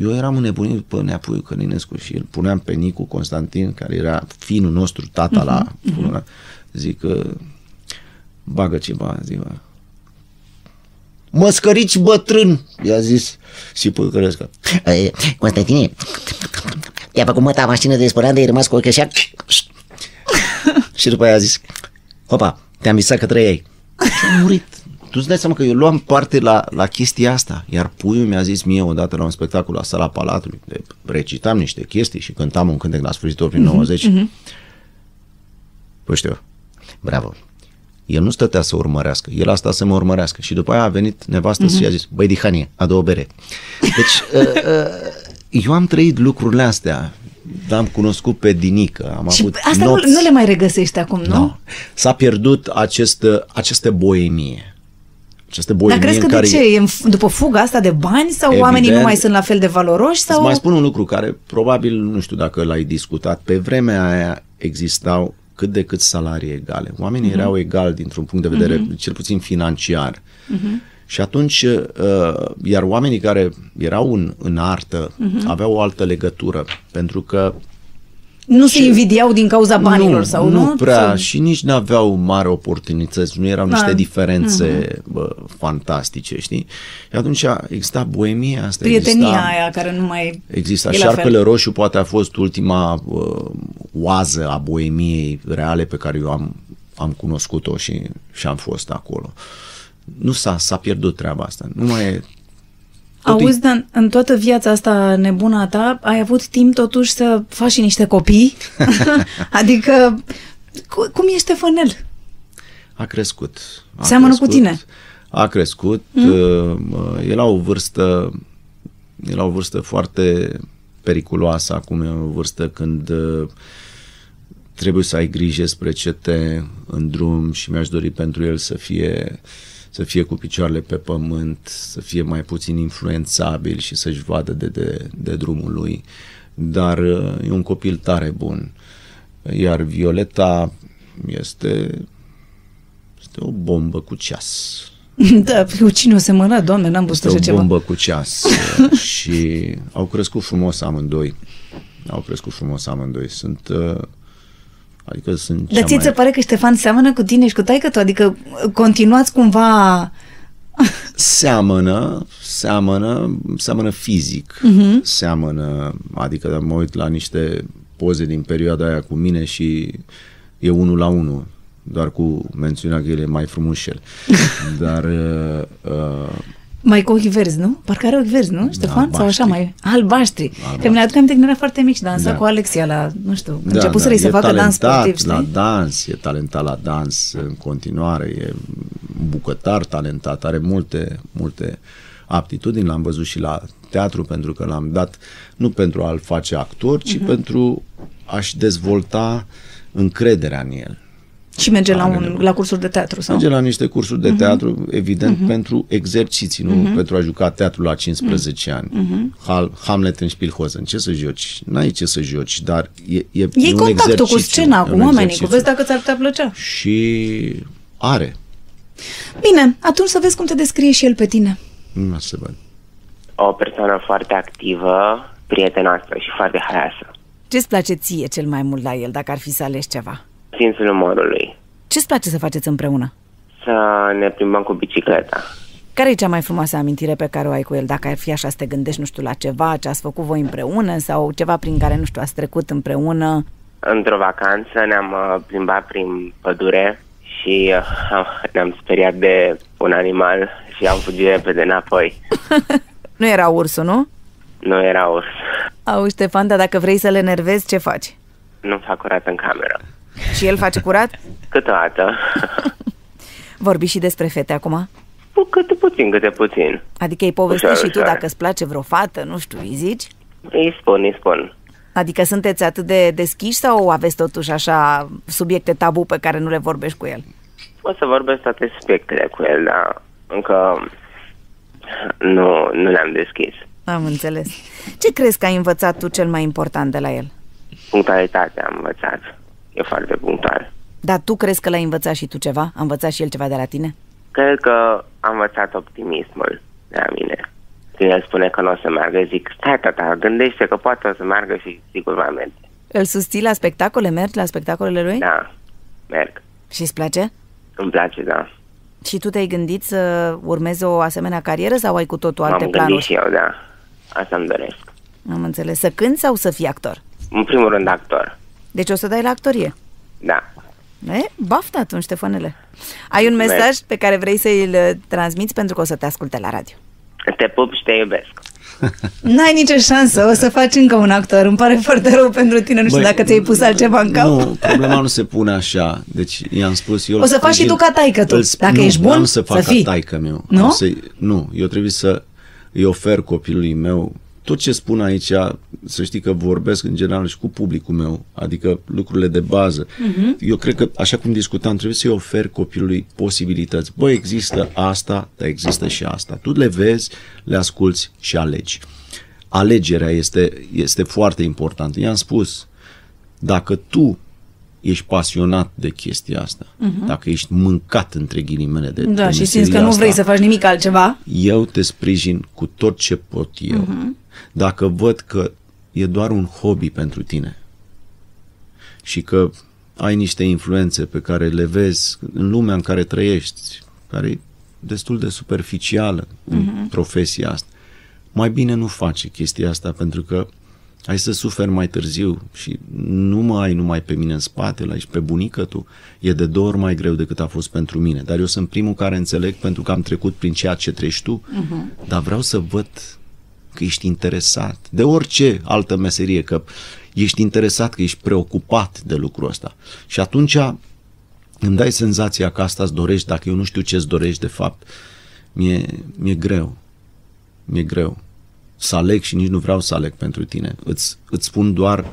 eu eram înnebunit pe Neapuiu Călinescu și îl puneam pe Nicu Constantin, care era finul nostru, tata la... Mhm, Zic că bagă ceva, zic, bă. Măscărici bătrân, i-a zis și Puiu Călinescu. Ei, Constantine, i-a făcut măta mașină de spălat de ai rămas cu ochiul așa. Și după aia a zis, hopa, te-am visat că trăiai. Și am murit. Tu îți dai seama că eu luam parte la, la chestia asta, iar puiul mi-a zis mie odată la un spectacol la sala Palatului, de, recitam niște chestii și cântam un cântec la sfârșitul prin 90. Mhm. Păi știu, bravo. El nu stătea să urmărească, el a stat să mă urmărească și după aia a venit nevastă Mhm. și a zis, băi Dihanie, a două bere. Deci, uh, uh, eu am trăit lucrurile astea, am cunoscut pe Dinică, am Și avut asta nu, nopți. nu le mai regăsești acum, nu? Nu. S-a pierdut acest, această boemie. Această Dar boemie crezi că în de care... ce? E în f- după fuga asta de bani sau Evident. oamenii nu mai sunt la fel de valoroși? Sau... Sau... Îți mai spun un lucru care probabil, nu știu dacă l-ai discutat, pe vremea aia existau cât de cât salarii egale. Oamenii Mhm. erau egali dintr-un punct de vedere, Mhm. cel puțin financiar. Mhm. Și atunci, uh, iar oamenii care erau în, în artă Mhm. aveau o altă legătură, pentru că Nu se invidiau din cauza banilor nu, sau nu? nu? prea Sau- și nici nu aveau mari oportunități, nu erau niște Da. diferențe Mhm. bă, fantastice, știi? Și atunci exista boemia asta, Prietenia exista, aia care nu mai Exista. e la Șarpele fel. roșu poate a fost ultima uh, oază a boemiei reale pe care eu am, am cunoscut-o și, și am fost acolo. Nu s-a, s-a pierdut treaba asta. Nu mai e Tot Auzi, dar în toată viața asta nebună a ta, ai avut timp totuși să faci și niște copii? adică, cu, cum e Ștefanel? A crescut. A Seamănă cu crescut, tine. A crescut. Mm. Mm? E la o vârstă e la o vârstă foarte periculoasă acum, e o vârstă când uh, trebuie să ai grijă spre ce te în drum și mi-aș dori pentru el să fie să fie cu picioarele pe pământ, să fie mai puțin influențabil și să-și vadă de, de, de drumul lui. Dar uh, e un copil tare bun. Iar Violeta este este o bombă cu ceas. da, cu cine o semăna, doamne, n-am văzut Este așa o ceva. bombă cu ceas. și au crescut frumos amândoi. Au crescut frumos amândoi. Sunt... uh, Adică sunt Dar ți se pare că Ștefan seamănă cu tine și cu taică tu? Adică continuați cumva... Seamănă, seamănă, seamănă fizic, Mhm. seamănă, adică mă uit la niște poze din perioada aia cu mine și e unul la unul, doar cu mențiunea că el e mai frumușel. Dar uh, uh, Mai cu ochi verzi, nu? Parcă are ochi verzi, nu, Ștefan? Sau așa mai... Albaștri. Albaștri. Că mi-le aduc aminte când era foarte mic și dansa Da. cu Alexia la, nu știu, Da, începuseră da, să e facă dans talentat sportiv, știi? la dans, e talentat la dans în continuare, e bucătar talentat, are multe, multe aptitudini, l-am văzut și la teatru pentru că l-am dat nu pentru a-l face actor, ci Mhm. pentru a-și dezvolta încrederea în el. Și merge la, Are un, nevoie. la cursuri de teatru sau? Merge la niște cursuri de Mhm. teatru, evident, Mhm. pentru exerciții, nu Mhm. pentru a juca teatru la 15 ani. Mhm. Hal, Hamlet în Spielhosen. Ce să joci? N-ai ce să joci, dar e, e, e Iei un contactul cu exercițiu, scena, e cu un oamenii, cu exercițiu. vezi dacă ți-ar putea plăcea. Și are. Bine, atunci să vezi cum te descrie și el pe tine. Nu se văd. O persoană foarte activă, prietenoasă și foarte haioasă. Ce-ți place ție cel mai mult la el, dacă ar fi să alegi ceva? Simțul umorului. Ce-ți place să faceți împreună? Să ne plimbăm cu bicicleta. Care e cea mai frumoasă amintire pe care o ai cu el? Dacă ar fi așa să te gândești, nu știu, la ceva ce ați făcut voi împreună sau ceva prin care, nu știu, ați trecut împreună? Într-o vacanță ne-am uh, plimbat prin pădure și uh, ne-am speriat de un animal și am fugit repede înapoi. Nu era ursul, nu? Nu era urs. Auzi, Ștefan, dar dacă vrei să le enervezi, ce faci? Nu fac curat în cameră. Și el face curat? Câteodată. Vorbi și despre fete acum? Câte puțin, câte puțin. Adică îi povestești Ușor, și tu ușor. dacă îți place vreo fată, nu știu, îi zici? Îi spun, îi spun. Adică sunteți atât de deschiși sau aveți totuși așa subiecte tabu pe care nu le vorbești cu el? O să vorbesc toate subiectele cu el, dar încă nu, nu le-am deschis. Am înțeles. Ce crezi că ai învățat tu cel mai important de la el? Punctualitatea am învățat. E foarte punctual. Dar tu crezi că l-ai învățat și tu ceva? A învățat și el ceva de la tine? Cred că am învățat optimismul de la mine. Când el spune că nu o să meargă, zic, stai tata, gândește că poate o să meargă și sigur va merge. Îl susții la spectacole? Mergi la spectacolele lui? Da, merg. Și îți place? Îmi place, da. Și tu te-ai gândit să urmezi o asemenea carieră sau ai cu totul alte M-am planuri? gândit și eu, da. Asta îmi doresc. Am înțeles. Să cânti sau să fii actor? În primul rând, actor. Deci o să dai la actorie. Da. E, baftă atunci, Ștefanele. Ai un Mulțumesc. mesaj pe care vrei să-l uh, transmiți pentru că o să te asculte la radio. Te pup și te iubesc. N-ai nicio șansă, o să faci încă un actor. Îmi pare foarte rău pentru tine, nu știu Băi, dacă ți-ai pus altceva în cap. Nu, problema nu se pune așa. Deci i-am spus eu... O să faci și tu ca taică tu. îl sp- Dacă nu, ești bun, n-am să fac să fii. ca taică meu. Nu? Am Să, nu, eu trebuie să îi ofer copilului meu tot ce spun aici, să știi că vorbesc în general și cu publicul meu, adică lucrurile de bază. Mhm. Eu cred că, așa cum discutam, trebuie să-i oferi copilului posibilități. Băi, există asta, dar există și asta. Tu le vezi, le asculți și alegi. Alegerea este, este foarte importantă. I-am spus, dacă tu ești pasionat de chestia asta, Mhm. dacă ești mâncat între ghilimele de Da, de și simți meseria că nu asta, vrei să faci nimic altceva. eu te sprijin cu tot ce pot eu. Mhm. Dacă văd că e doar un hobby pentru tine, și că ai niște influențe pe care le vezi în lumea în care trăiești, care e destul de superficială în Mhm. profesia asta, mai bine nu face chestia asta pentru că ai să suferi mai târziu și nu mă ai numai pe mine în spate, la și pe bunică tu. E de două ori mai greu decât a fost pentru mine. Dar eu sunt primul care înțeleg pentru că am trecut prin ceea ce treci tu, Mhm. dar vreau să văd că ești interesat de orice altă meserie, că ești interesat, că ești preocupat de lucrul ăsta. Și atunci îmi dai senzația că asta îți dorești, dacă eu nu știu ce îți dorești de fapt, mi-e, mi-e greu. Mi-e greu să aleg și nici nu vreau să aleg pentru tine. Îți, îți spun doar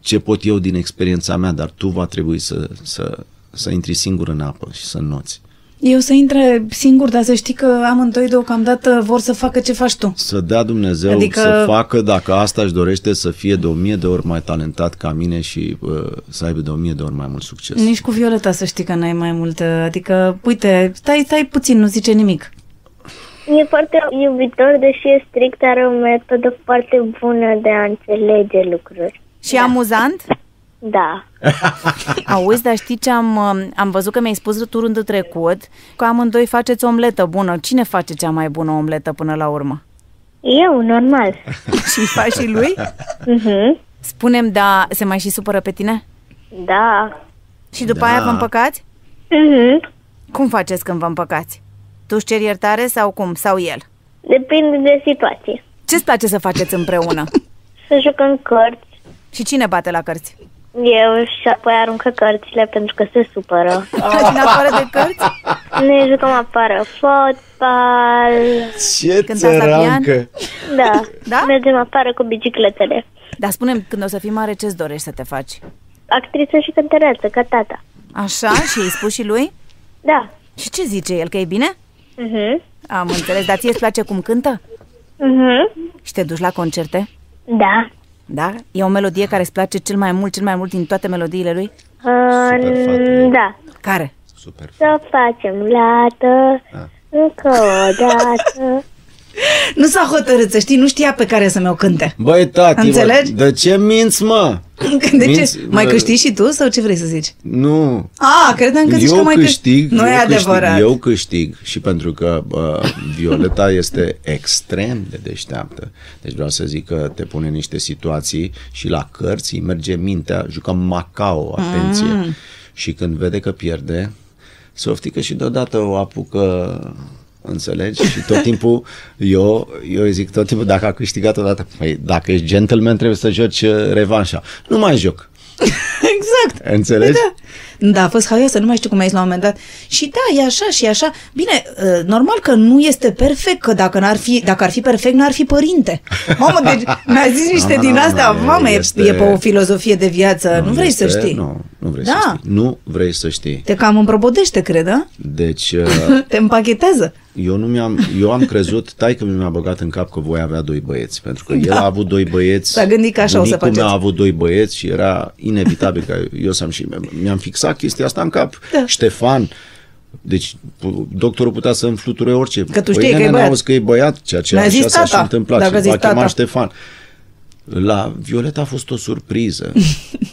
ce pot eu din experiența mea, dar tu va trebui să, să, să intri singur în apă și să înnoți. Eu să intre singur, dar să știi că amândoi deocamdată vor să facă ce faci tu. Să dea Dumnezeu Adică- adică... să facă, dacă asta își dorește, să fie de o mie de ori mai talentat ca mine și uh, să aibă de o mie de ori mai mult succes. Nici cu Violeta să știi că n-ai mai multă, adică, uite, stai, stai puțin, nu zice nimic. E foarte iubitor, deși e strict, are o metodă foarte bună de a înțelege lucruri. Și amuzant? Da. Auzi, dar știi ce am, um, am văzut că mi-ai spus tu rândul trecut, că amândoi faceți omletă bună. Cine face cea mai bună omletă până la urmă? Eu, normal. și îi faci și lui? Mhm. Spunem, da, se mai și supără pe tine? Da. Și după Da. aia vă împăcați? Mhm. Cum faceți când vă împăcați? Tu își ceri iertare sau cum? Sau el? Depinde de situație. Ce-ți place să faceți împreună? Să jucăm cărți. Și cine bate la cărți? Eu și apoi aruncă cărțile pentru că se supără. În afară de cărți? Ne jucăm afară fotbal. Ce Cântați la pian? Da. Da? Mergem afară cu bicicletele. Dar spune când o să fii mare, ce-ți dorești să te faci? Actriță și cântăreață, ca tata. Așa? Și îi spus și lui? Da. Și ce zice el? Că e bine? Mhm. Am înțeles, dar ție îți place cum cântă? Mhm. Și te duci la concerte? Da. Da? E o melodie care îți place cel mai mult, cel mai mult din toate melodiile lui? Uh, da. Care? Să facem lată încă o dată. Nu s-a hotărât, să știi, nu știa pe care să mi-o cânte. Băi, tati, Înțelegi? Bă, de ce minți, mă? De ce? Minți, Mai bă, câștigi și tu sau ce vrei să zici? Nu. A, credeam că zici eu că mai câștig, Nu e eu adevărat. Câștig, eu câștig și pentru că uh, Violeta este extrem de deșteaptă. Deci vreau să zic că te pune în niște situații și la cărți îi merge mintea, jucăm Macao, atenție. Mm. Și când vede că pierde, se oftică și deodată o apucă Înțelegi? Și tot timpul eu, eu îi zic tot timpul dacă a câștigat odată, păi dacă ești gentleman trebuie să joci uh, revanșa. Nu mai joc. Exact. Înțelegi? Da. Da, a fost haioasă, nu mai știu cum ai zis la un moment dat. Și da, e așa și e așa. Bine, uh, normal că nu este perfect, că dacă, n-ar fi, dacă ar fi perfect, n-ar fi părinte. Mamă, deci mi-a zis niște Nu, din nu, astea, nu, mamă, e, este- e pe o filozofie de viață, nu, vrei este- să știi. Nu, nu vrei Da. să știi. Nu vrei să știi. Te cam împrobodește, cred, da? Deci, uh, Te împachetează. Eu nu mi-am, eu am crezut, tai că mi-a băgat în cap că voi avea doi băieți, pentru că el Da. a avut doi băieți. S-a gândit că așa o să bunicul faceți. meu a avut doi băieți și era inevitabil că eu să-mi și mi-am fixat chestia asta în cap. Da. Ștefan, deci pu- doctorul putea să îmi fluture orice. Că tu Păi, știi că e nene, băiat. n-auzi că e băiat, ceea ce Mi-a așa zis s-a și tata, întâmplat. dacă și zis va chema tata. Ștefan. La Violeta a fost o surpriză.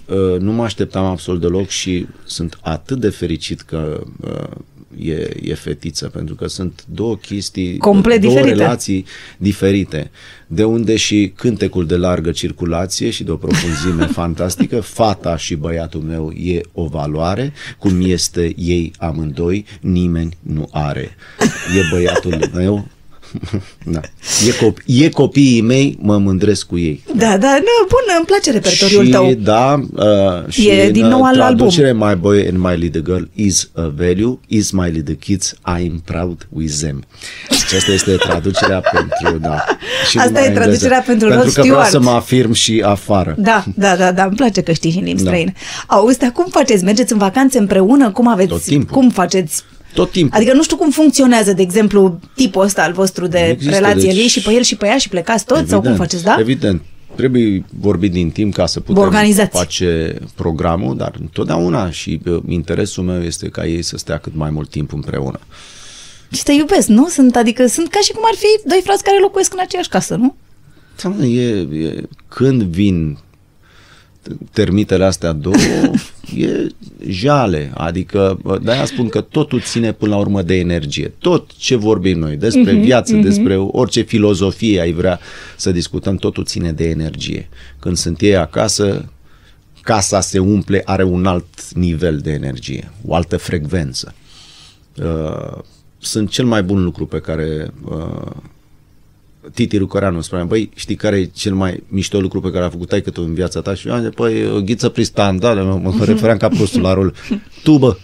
Uh, nu mă așteptam absolut deloc și sunt atât de fericit că uh, e, e fetiță, pentru că sunt două chestii, Complet două diferite. relații diferite. De unde și cântecul de largă circulație și de o profunzime fantastică, fata și băiatul meu e o valoare, cum este ei amândoi, nimeni nu are. E băiatul meu, da. E, cop- e copiii mei, mă mândresc cu ei. Da, da, nu, bun, îmi place repertoriul și, tău. da, uh, și E din în, nou uh, al album. traducere, My boy and my little girl is a value, is my little kids, I'm proud with them. Deci asta este traducerea pentru, da. Și Asta numai e în traducerea engleză. pentru Pentru Rod că vreau Stewart. să mă afirm și afară. Da, da, da, da, îmi place că știi și în limbi Da. străine. Auzi, dar cum faceți? Mergeți în vacanțe împreună? Cum aveți? Tot timpul. Cum faceți? Tot timpul. Adică nu știu cum funcționează, de exemplu, tipul ăsta al vostru de Există, relație. deci- Îl iei și pe el și pe ea și plecați toți? Sau cum faceți, da? Evident. Trebuie vorbit din timp ca să Vă putem organizați. face programul, dar întotdeauna și uh, interesul meu este ca ei să stea cât mai mult timp împreună. Și te iubesc, nu? Sunt, adică sunt ca și cum ar fi doi frați care locuiesc în aceeași casă, nu? Da, mă, e, e, când vin termitele astea două, e jale. Adică, de-aia spun că totul ține până la urmă de energie. Tot ce vorbim noi despre Mhm, viață, mhm. despre orice filozofie ai vrea să discutăm, totul ține de energie. Când sunt ei acasă, casa se umple, are un alt nivel de energie, o altă frecvență. Uh, sunt cel mai bun lucru pe care uh, Titi Rucăreanu spunea, băi, știi care e cel mai mișto lucru pe care a făcut taică tu în viața ta? Și eu am zis, păi, o ghiță pristan, da, mă, mă refeream ca prostul la rol. Tu, bă!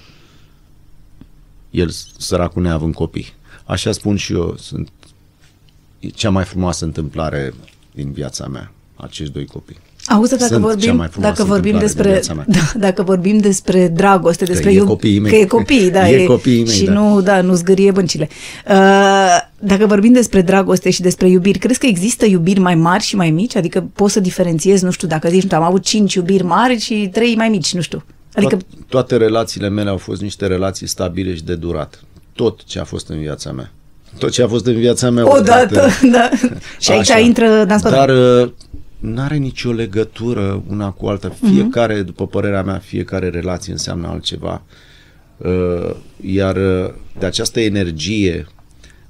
El, săracul neavând copii. Așa spun și eu, sunt e cea mai frumoasă întâmplare din viața mea, acești doi copii. Auzi, dacă Sunt cea vorbim, mai frumoasă dacă vorbim întâmplare din despre, viața mea. da, dacă vorbim despre dragoste, despre e iub- copiii mei. că e copii, da, E copiii mei, și da. nu, da, nu zgârie băncile. Uh, dacă vorbim despre dragoste și despre iubiri, crezi că există iubiri mai mari și mai mici? Adică poți să diferențiezi, nu știu, dacă zici, nu, am avut cinci iubiri mari și trei mai mici, nu știu. Adică, Toat- toate relațiile mele au fost niște relații stabile și de durat. Tot ce a fost în viața mea. Tot ce a fost în viața mea. odată, da. Și aici Așa. intră dans pe Dar nu are nicio legătură una cu alta. Fiecare, după părerea mea, fiecare relație înseamnă altceva. Uh, Iar uh, de această energie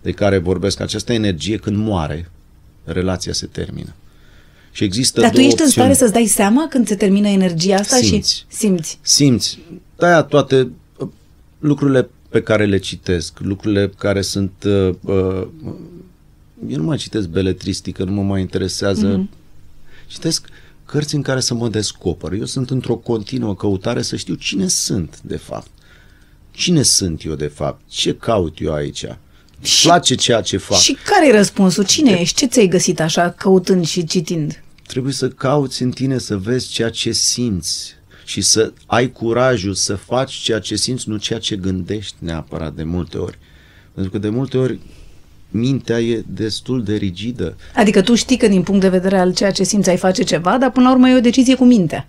de care vorbesc, această energie când moare, relația se termină. Și există Dar tu două ești în opțiuni. stare să-ți dai seama când se termină energia asta Simți. și simți. simți. De-aia toate uh, lucrurile pe care le citesc, lucrurile care sunt... Uh, uh, eu nu mai citesc beletristică, nu mă mai interesează. Mhm. Citesc cărți în care să mă descoper. Eu sunt într-o continuă căutare să știu cine sunt, de fapt. Cine sunt eu, de fapt? Ce caut eu aici? Îmi place ceea ce fac. Și care e răspunsul? Cine ești? Ce ți-ai găsit așa căutând și citind? Trebuie să cauți în tine să vezi ceea ce simți și să ai curajul să faci ceea ce simți, nu ceea ce gândești neapărat de multe ori. Pentru că de multe ori mintea e destul de rigidă. Adică tu știi că din punct de vedere al ceea ce simți ai face ceva, dar până la urmă e o decizie cu mintea.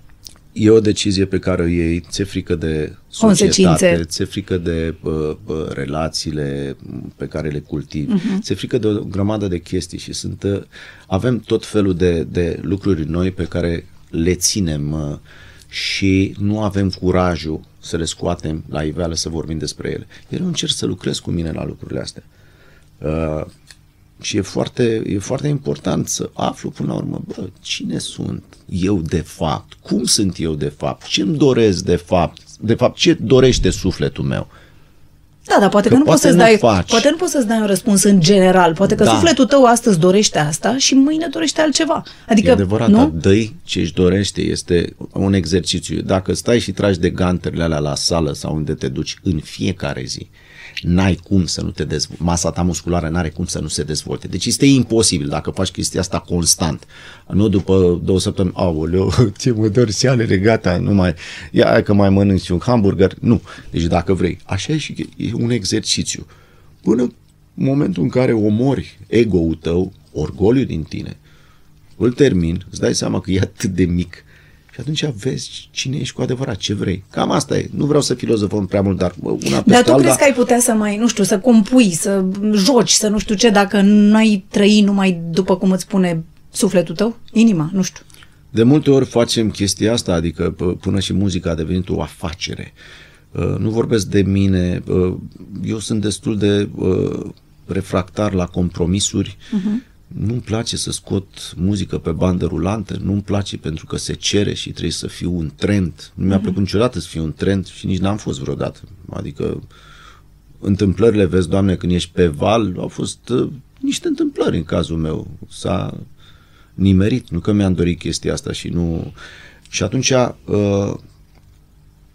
E o decizie pe care o iei, ți-e frică de Consecințe. societate, ți-e frică de uh, uh, relațiile pe care le cultivi, Mhm. ți-e frică de o grămadă de chestii și sunt, uh, avem tot felul de, de lucruri noi pe care le ținem uh, și nu avem curajul să le scoatem la iveală să vorbim despre ele. Iar eu încerc să lucrez cu mine la lucrurile astea. Uh, și e foarte, e foarte important să aflu până la urmă, bă, cine sunt eu de fapt? Cum sunt eu de fapt? Ce îmi doresc de fapt? De fapt, ce dorește sufletul meu? Da, dar poate că, Că nu poți poate să-ți nu dai, faci. poate nu poți să-ți dai un răspuns în general. Poate că Da. sufletul tău astăzi dorește asta și mâine dorește altceva. Adică, e adevărat, nu? dar dă ce își dorește, este un exercițiu. Dacă stai și tragi de ganterele alea la sală sau unde te duci în fiecare zi, n-ai cum să nu te dezvolte. Masa ta musculară n-are cum să nu se dezvolte. Deci este imposibil dacă faci chestia asta constant. Nu după două săptămâni, aoleu, ce mă dor sealele, gata, nu mai, ia hai că mai mănânci un hamburger. Nu. Deci dacă vrei, așa e și e un exercițiu. Până în momentul în care omori ego-ul tău, orgoliu din tine, îl termin, îți dai seama că e atât de mic și atunci vezi cine ești cu adevărat, ce vrei. Cam asta e. Nu vreau să filozofăm prea mult, dar bă, una pe Dar tu alta, crezi că ai putea să mai, nu știu, să compui, să joci, să nu știu ce, dacă nu ai trăi numai după cum îți spune sufletul tău, inima, nu știu. De multe ori facem chestia asta, adică p- până și muzica a devenit o afacere. Uh, Nu vorbesc de mine, uh, eu sunt destul de uh, refractar la compromisuri. Mhm. Nu-mi place să scot muzică pe bandă rulantă, nu-mi place pentru că se cere și trebuie să fiu un trend. Nu mi-a Mhm. plăcut niciodată să fiu un trend și nici n-am fost vreodată. Adică întâmplările, vezi, Doamne, când ești pe val, au fost uh, niște întâmplări în cazul meu. S-a nimerit, nu că mi-am dorit chestia asta și nu... Și atunci uh,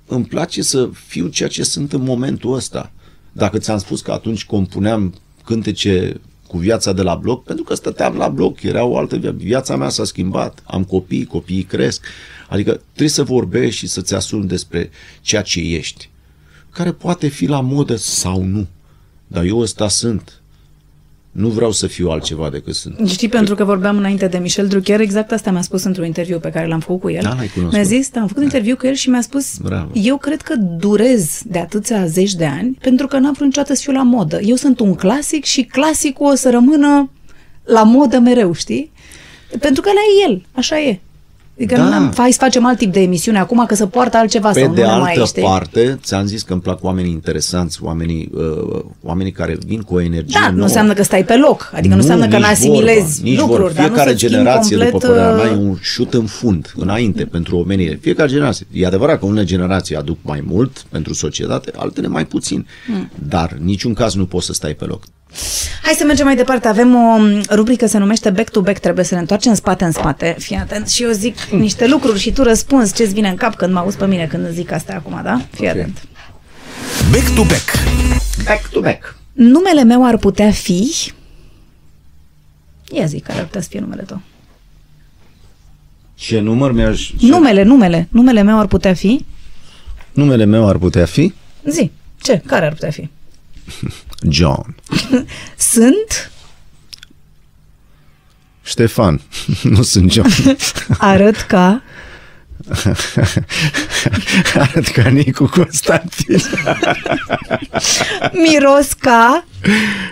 îmi place să fiu ceea ce sunt în momentul ăsta. Dacă ți-am spus că atunci compuneam cântece cu viața de la bloc, pentru că stăteam la bloc, era o altă viață. Viața mea s-a schimbat, am copii, copiii cresc. Adică trebuie să vorbești și să-ți asumi despre ceea ce ești, care poate fi la modă sau nu. Dar eu ăsta sunt. Nu vreau să fiu altceva decât sunt. Știi, pentru că vorbeam înainte de Michel Drucker, exact asta mi-a spus într-un interviu pe care l-am făcut cu el. Da, l-ai cunoscut. Mi-a zis, da, am făcut interviu cu el și mi-a spus, Bravo. eu cred că durez de atâția zeci de ani pentru că n-am vrut niciodată să fiu la modă. Eu sunt un clasic și clasicul o să rămână la modă mereu, știi? Pentru că la e el, așa e. Adică Da. nu am, hai să facem alt tip de emisiune acum, că să poartă altceva Pe sau de nu ne mai altă ești. parte, ți-am zis că îmi plac oamenii interesanți, oamenii, uh, oamenii care vin cu o energie Da, nouă. nu înseamnă că stai pe loc, adică nu, înseamnă că nici n-asimilezi vorba, nici lucruri, vorba. dar nu Fiecare să schimbi generație, complet, după părerea mea, e uh, un șut în fund, înainte, pentru omenire. Fiecare generație. E adevărat că unele generații aduc mai mult pentru societate, altele mai puțin. Mm. Dar în niciun caz nu poți să stai pe loc. Hai să mergem mai departe. Avem o m, rubrică se numește Back to Back. Trebuie să ne întoarcem în spate în spate. Fii atent și eu zic niște lucruri și tu răspunzi ce-ți vine în cap când mă auzi pe mine când îți zic astea acum, da? Fii atent. Back to back. Back to back. Numele meu ar putea fi... Ia zic care ar putea să fie numele tău. Ce număr mi-aș... ce- Numele, numele. Numele meu ar putea fi... Numele meu ar putea fi Zi. Ce? Care ar putea fi? John. Sunt, Ștefan. nu sunt John. arăt ca... Arăt ca Nicu Constantin. Miros ca...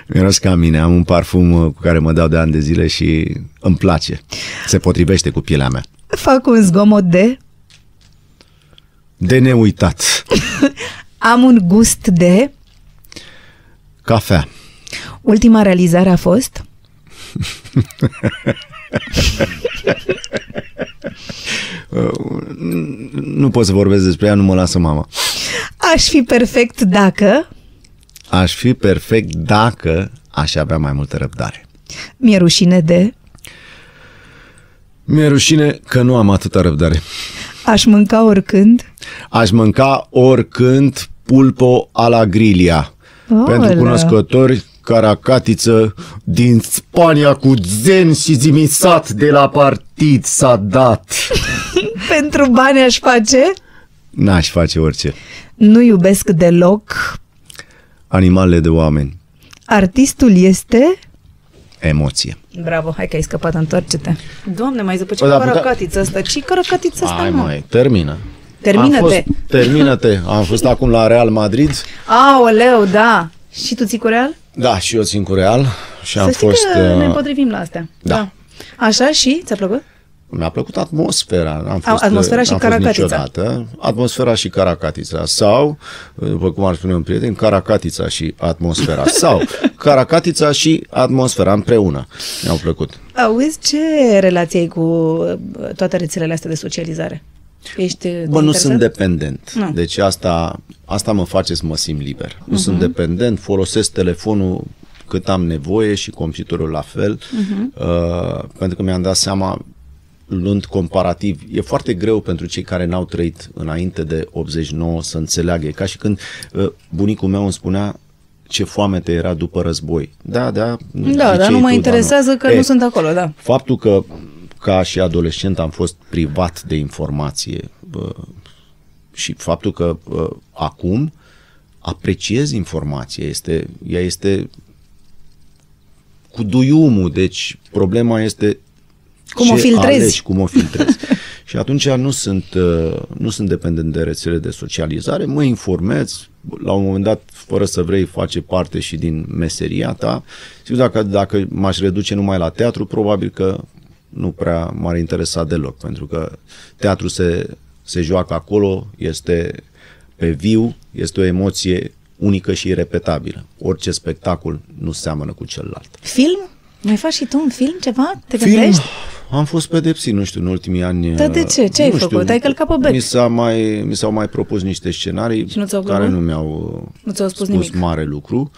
Miros ca mine. Am un parfum uh, cu care mă dau de ani de zile și îmi place. Se potrivește cu pielea mea. Fac un zgomot de... De neuitat. Am un gust de... Cafea. Ultima realizare a fost... Nu pot să vorbesc despre ea, nu mă lasă mama. Aș fi perfect dacă... Aș fi perfect dacă aș avea mai multă răbdare. Mi-e rușine de... Mi-e rușine că nu am atâta răbdare. Aș mânca oricând... Aș mânca oricând pulpo ala grilia. Olea. Pentru cunoscători, caracatiță din Spania cu zen și zimisat de la partid s-a dat. Pentru bani aș face... N-aș face orice. Nu iubesc deloc... Animalele de oameni. Artistul este... Emoție. Bravo, hai că ai scăpat, întoarce-te. Doamne, mai zăpă ce Bă, da, putea- caracatiță asta? Ce caracatiță asta, Hai mă? mai, termină. Termină-te. Am fost, termină-te. Am fost acum la Real Madrid. Aoleu, da. Și tu ții cu real? Da, și eu țin cu Real. Și am Să știi fost... că ne uh, potrivim la astea. da. Așa și? Ți-a plăcut? Mi-a plăcut atmosfera. Am fost, atmosfera și n-am fost Caracatița. niciodată. Atmosfera și Caracatița. Sau, după cum ar spune un prieten, Caracatița și atmosfera. Sau Caracatița și atmosfera împreună. Mi-au plăcut. Auzi, ce relație ai cu uh, toate rețelele astea de socializare? Ești uh, Bă, nu interesat? sunt dependent. Nu. Deci asta, asta mă face să mă simt liber. Nu Mhm. sunt dependent, folosesc telefonul cât am nevoie și computerul la fel, Mhm. uh, pentru că mi-am dat seama, luând comparativ, e foarte greu pentru cei care n-au trăit înainte de 89 să înțeleagă. E ca și când uh, bunicul meu îmi spunea ce foamete era după război. Da, da. Da, ziceai dar nu mă tu, interesează dar că E, nu sunt acolo, da. Faptul că ca și adolescent am fost privat de informație bă, și faptul că bă, acum apreciez informația, este, ea este cu duiumul, deci problema este Cum o ce filtrezi. alegi, cum o filtrezi. și atunci nu sunt, uh, nu sunt dependent de rețele de socializare, mă informez, la un moment dat, fără să vrei, face parte și din meseria ta. Sigur, dacă, dacă m-aș reduce numai la teatru, probabil că nu prea m-ar interesa deloc, pentru că teatru se, se joacă acolo, este pe viu, este o emoție unică și irepetabilă. Orice spectacol nu seamănă cu celălalt. Film? Mai faci și tu un film ceva? Te Film? gândești? Am fost pedepsit, nu știu, în ultimii ani. Dar de ce? Ce ai nu făcut? Ai călcat pe bec? Mi, s-a mai, mi s-au mai propus niște scenarii Și nu ți-au care plăcut? nu mi-au Nu ți-au spus spus nimic. mare lucru.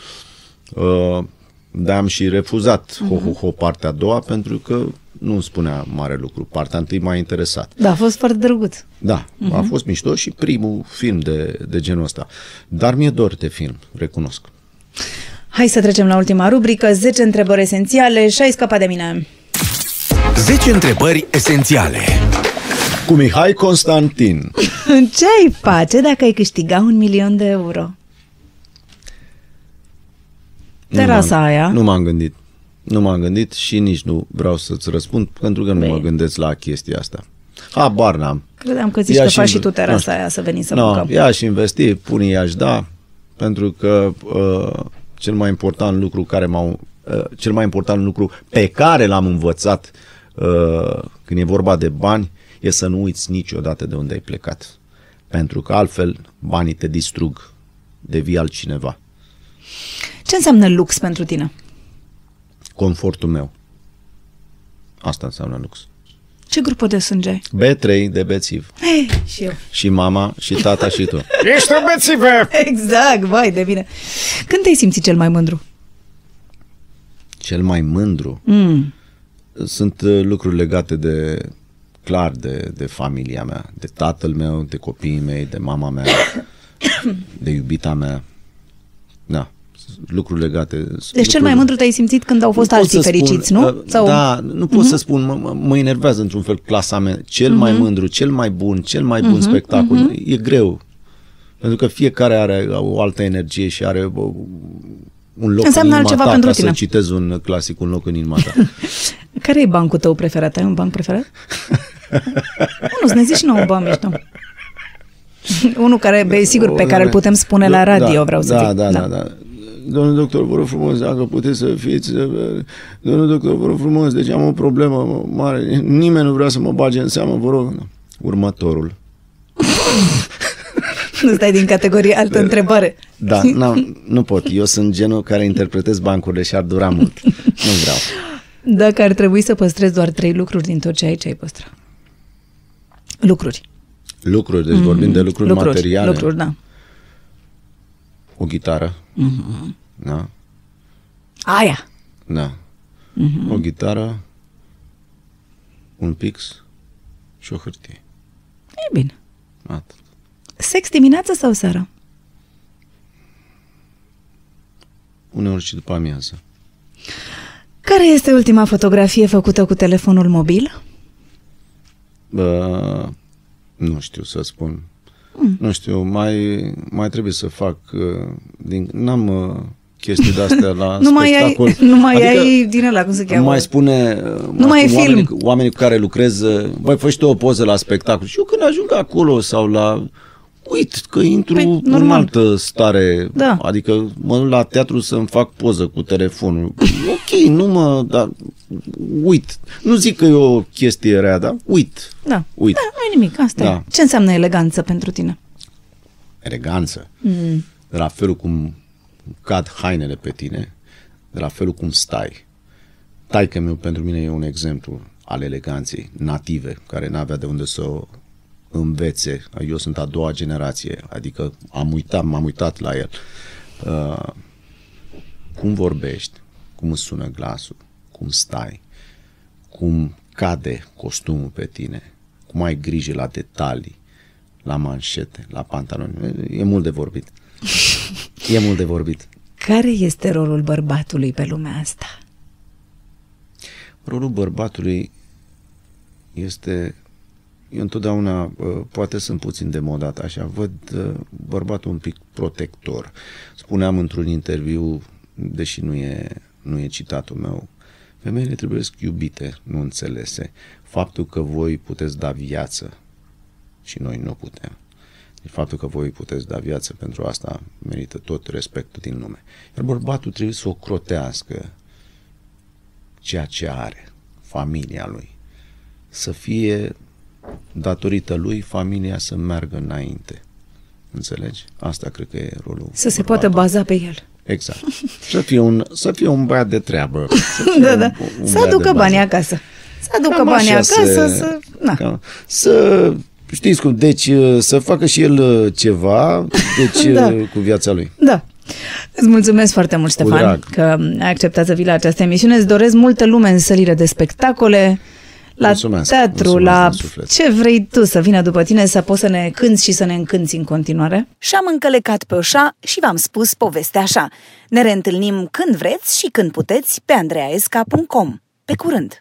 Uh, dar am și refuzat Mhm. ho-ho-ho partea a doua pentru că nu îmi spunea mare lucru. Partea întâi m-a interesat. Da, a fost foarte drăguț. Da, Mhm. a fost mișto și primul film de, de genul ăsta. Dar mi-e dor de film, recunosc. Hai să trecem la ultima rubrică, 10 întrebări esențiale și ai scăpat de mine. 10 întrebări esențiale. Cu Mihai Constantin. Ce ai face dacă ai câștiga un milion de euro? Terasa Nu m-am- aia. Nu m-am gândit. Nu m-am gândit și nici nu vreau să-ți răspund pentru că nu mă gândesc la chestia asta. Habar n-am. Credeam că zici Ia că și faci și inv- tu nu terasa știu. aia să veni să no, mâncăm. ea aș investi, pune i-aș da, pentru că uh, cel mai important lucru care m-au, uh, cel mai important lucru pe care l-am învățat uh, când e vorba de bani e să nu uiți niciodată de unde ai plecat. Pentru că altfel banii te distrug, devii altcineva. Ce înseamnă lux pentru tine? Confortul meu. Asta înseamnă lux. Ce grupă de sânge ai? B3 de bețiv. Hey, și eu. Și mama, și tata, și tu. Ești o bețivă! Exact, vai de bine. Când te-ai simțit cel mai mândru? Cel mai mândru Mm. sunt uh, lucruri legate de clar de, de familia mea, de tatăl meu, de copiii mei, de mama mea, de iubita mea. Da, lucruri legate. Deci cel mai mândru te-ai simțit când au fost pot alții să fericiți, spun, nu? uh, Da, nu pot să spun, mă, mă- mă enervează într-un fel clasa mea. Cel mai Mhm. mândru, cel mai bun, cel mai bun Mhm, spectacol. mhm. E greu. Pentru că fiecare are o altă energie și are o, un loc Înseamnă în inima altceva ta, pentru ca tine. să citez un clasic, un loc în inima ta. Care e bancul tău preferat? Ai un banc preferat? Unul, să ne zici și nouă un banc mișto. Unul care, be, sigur, pe care îl putem spune la radio, vreau să da, zic. Da, da, da. Domnul doctor, vă rog frumos, dacă puteți să fiți... uh, Domnul doctor, vă rog frumos, deci am o problemă mare. Nimeni nu vrea să mă bage în seamă, vă rog. Următorul. Nu stai din categorie altă întrebare. Da, n nu pot. Eu sunt genul care interpretez bancurile și ar dura mult. Nu vreau. Dacă ar trebui să păstrezi doar trei lucruri din tot ce ai, ce ai păstra? Lucruri. Lucruri, deci vorbim de lucruri, lucruri, materiale. Lucruri, da. O gitară. Mhm. Da, Aia. da. Mhm. O gitară, un pix și o hârtie. E bine. Atât. Sex dimineața sau seara? Uneori și după amiază. Care este ultima fotografie făcută cu telefonul mobil? Bă, nu știu să spun. Mm. Nu știu, mai, mai trebuie să fac uh, din, n-am uh, chestii de-astea la Nu mai ai, spectacol. nu mai Adică ai din ăla, cum se cheamă? mai spune uh, Nu mai e acum oamenii, film. oamenii cu care lucrez, uh, băi, fă și tu o poză la spectacol. Și eu când ajung acolo sau la uit că intru Păi, în normal. altă stare, Da. adică mă duc la teatru să-mi fac poză cu telefonul. Ok, nu mă, dar uit. Nu zic că e o chestie rea, dar uit. Da. Uit. Da, nu e nimic, asta Da. e. Ce înseamnă eleganță pentru tine? Eleganță. Mm. de la felul cum cad hainele pe tine, de la felul cum stai. Taică meu pentru mine e un exemplu al eleganței native, care n-avea de unde să o învețe. Eu sunt a doua generație, adică am uitat, m-am uitat la el. Uh, cum vorbești, cum îți sună glasul, cum stai, cum cade costumul pe tine, cum ai grijă la detalii, la manșete, la pantaloni. E mult de vorbit. E mult de vorbit. Care este rolul bărbatului pe lumea asta? Rolul bărbatului este eu întotdeauna, uh, poate sunt puțin demodat așa, văd uh, bărbatul un pic protector. Spuneam într-un interviu, deși nu e, nu e citatul meu, femeile trebuie iubite, nu înțelese. Faptul că voi puteți da viață și noi nu putem. Deci faptul că voi puteți da viață pentru asta merită tot respectul din lume. Iar bărbatul trebuie să o crotească ceea ce are, familia lui. Să fie, datorită lui, familia să meargă înainte. Înțelegi? Asta cred că e rolul. Să se poată baza pe el. Exact. Să fie un, să fie un băiat de treabă. Să fie Da, da. un- un Să băiat de aducă bază. banii acasă. Să aducă Cam banii așa acasă, se- să... Na. Cam, să știți cum, deci să facă și el uh, ceva deci, Da. uh, cu viața lui. Da. Îți mulțumesc foarte mult, Cu Ștefan, drag. că ai acceptat să vii la această emisiune. Îți doresc multă lume în sălile de spectacole, la Mulțumesc, teatru, mulțumesc la din suflet. ce vrei tu să vină după tine, să poți să ne cânți și să ne încânți în continuare. Și-am încălecat pe oșa și v-am spus povestea așa. Ne reîntâlnim când vreți și când puteți pe andreaesca.com. Pe curând!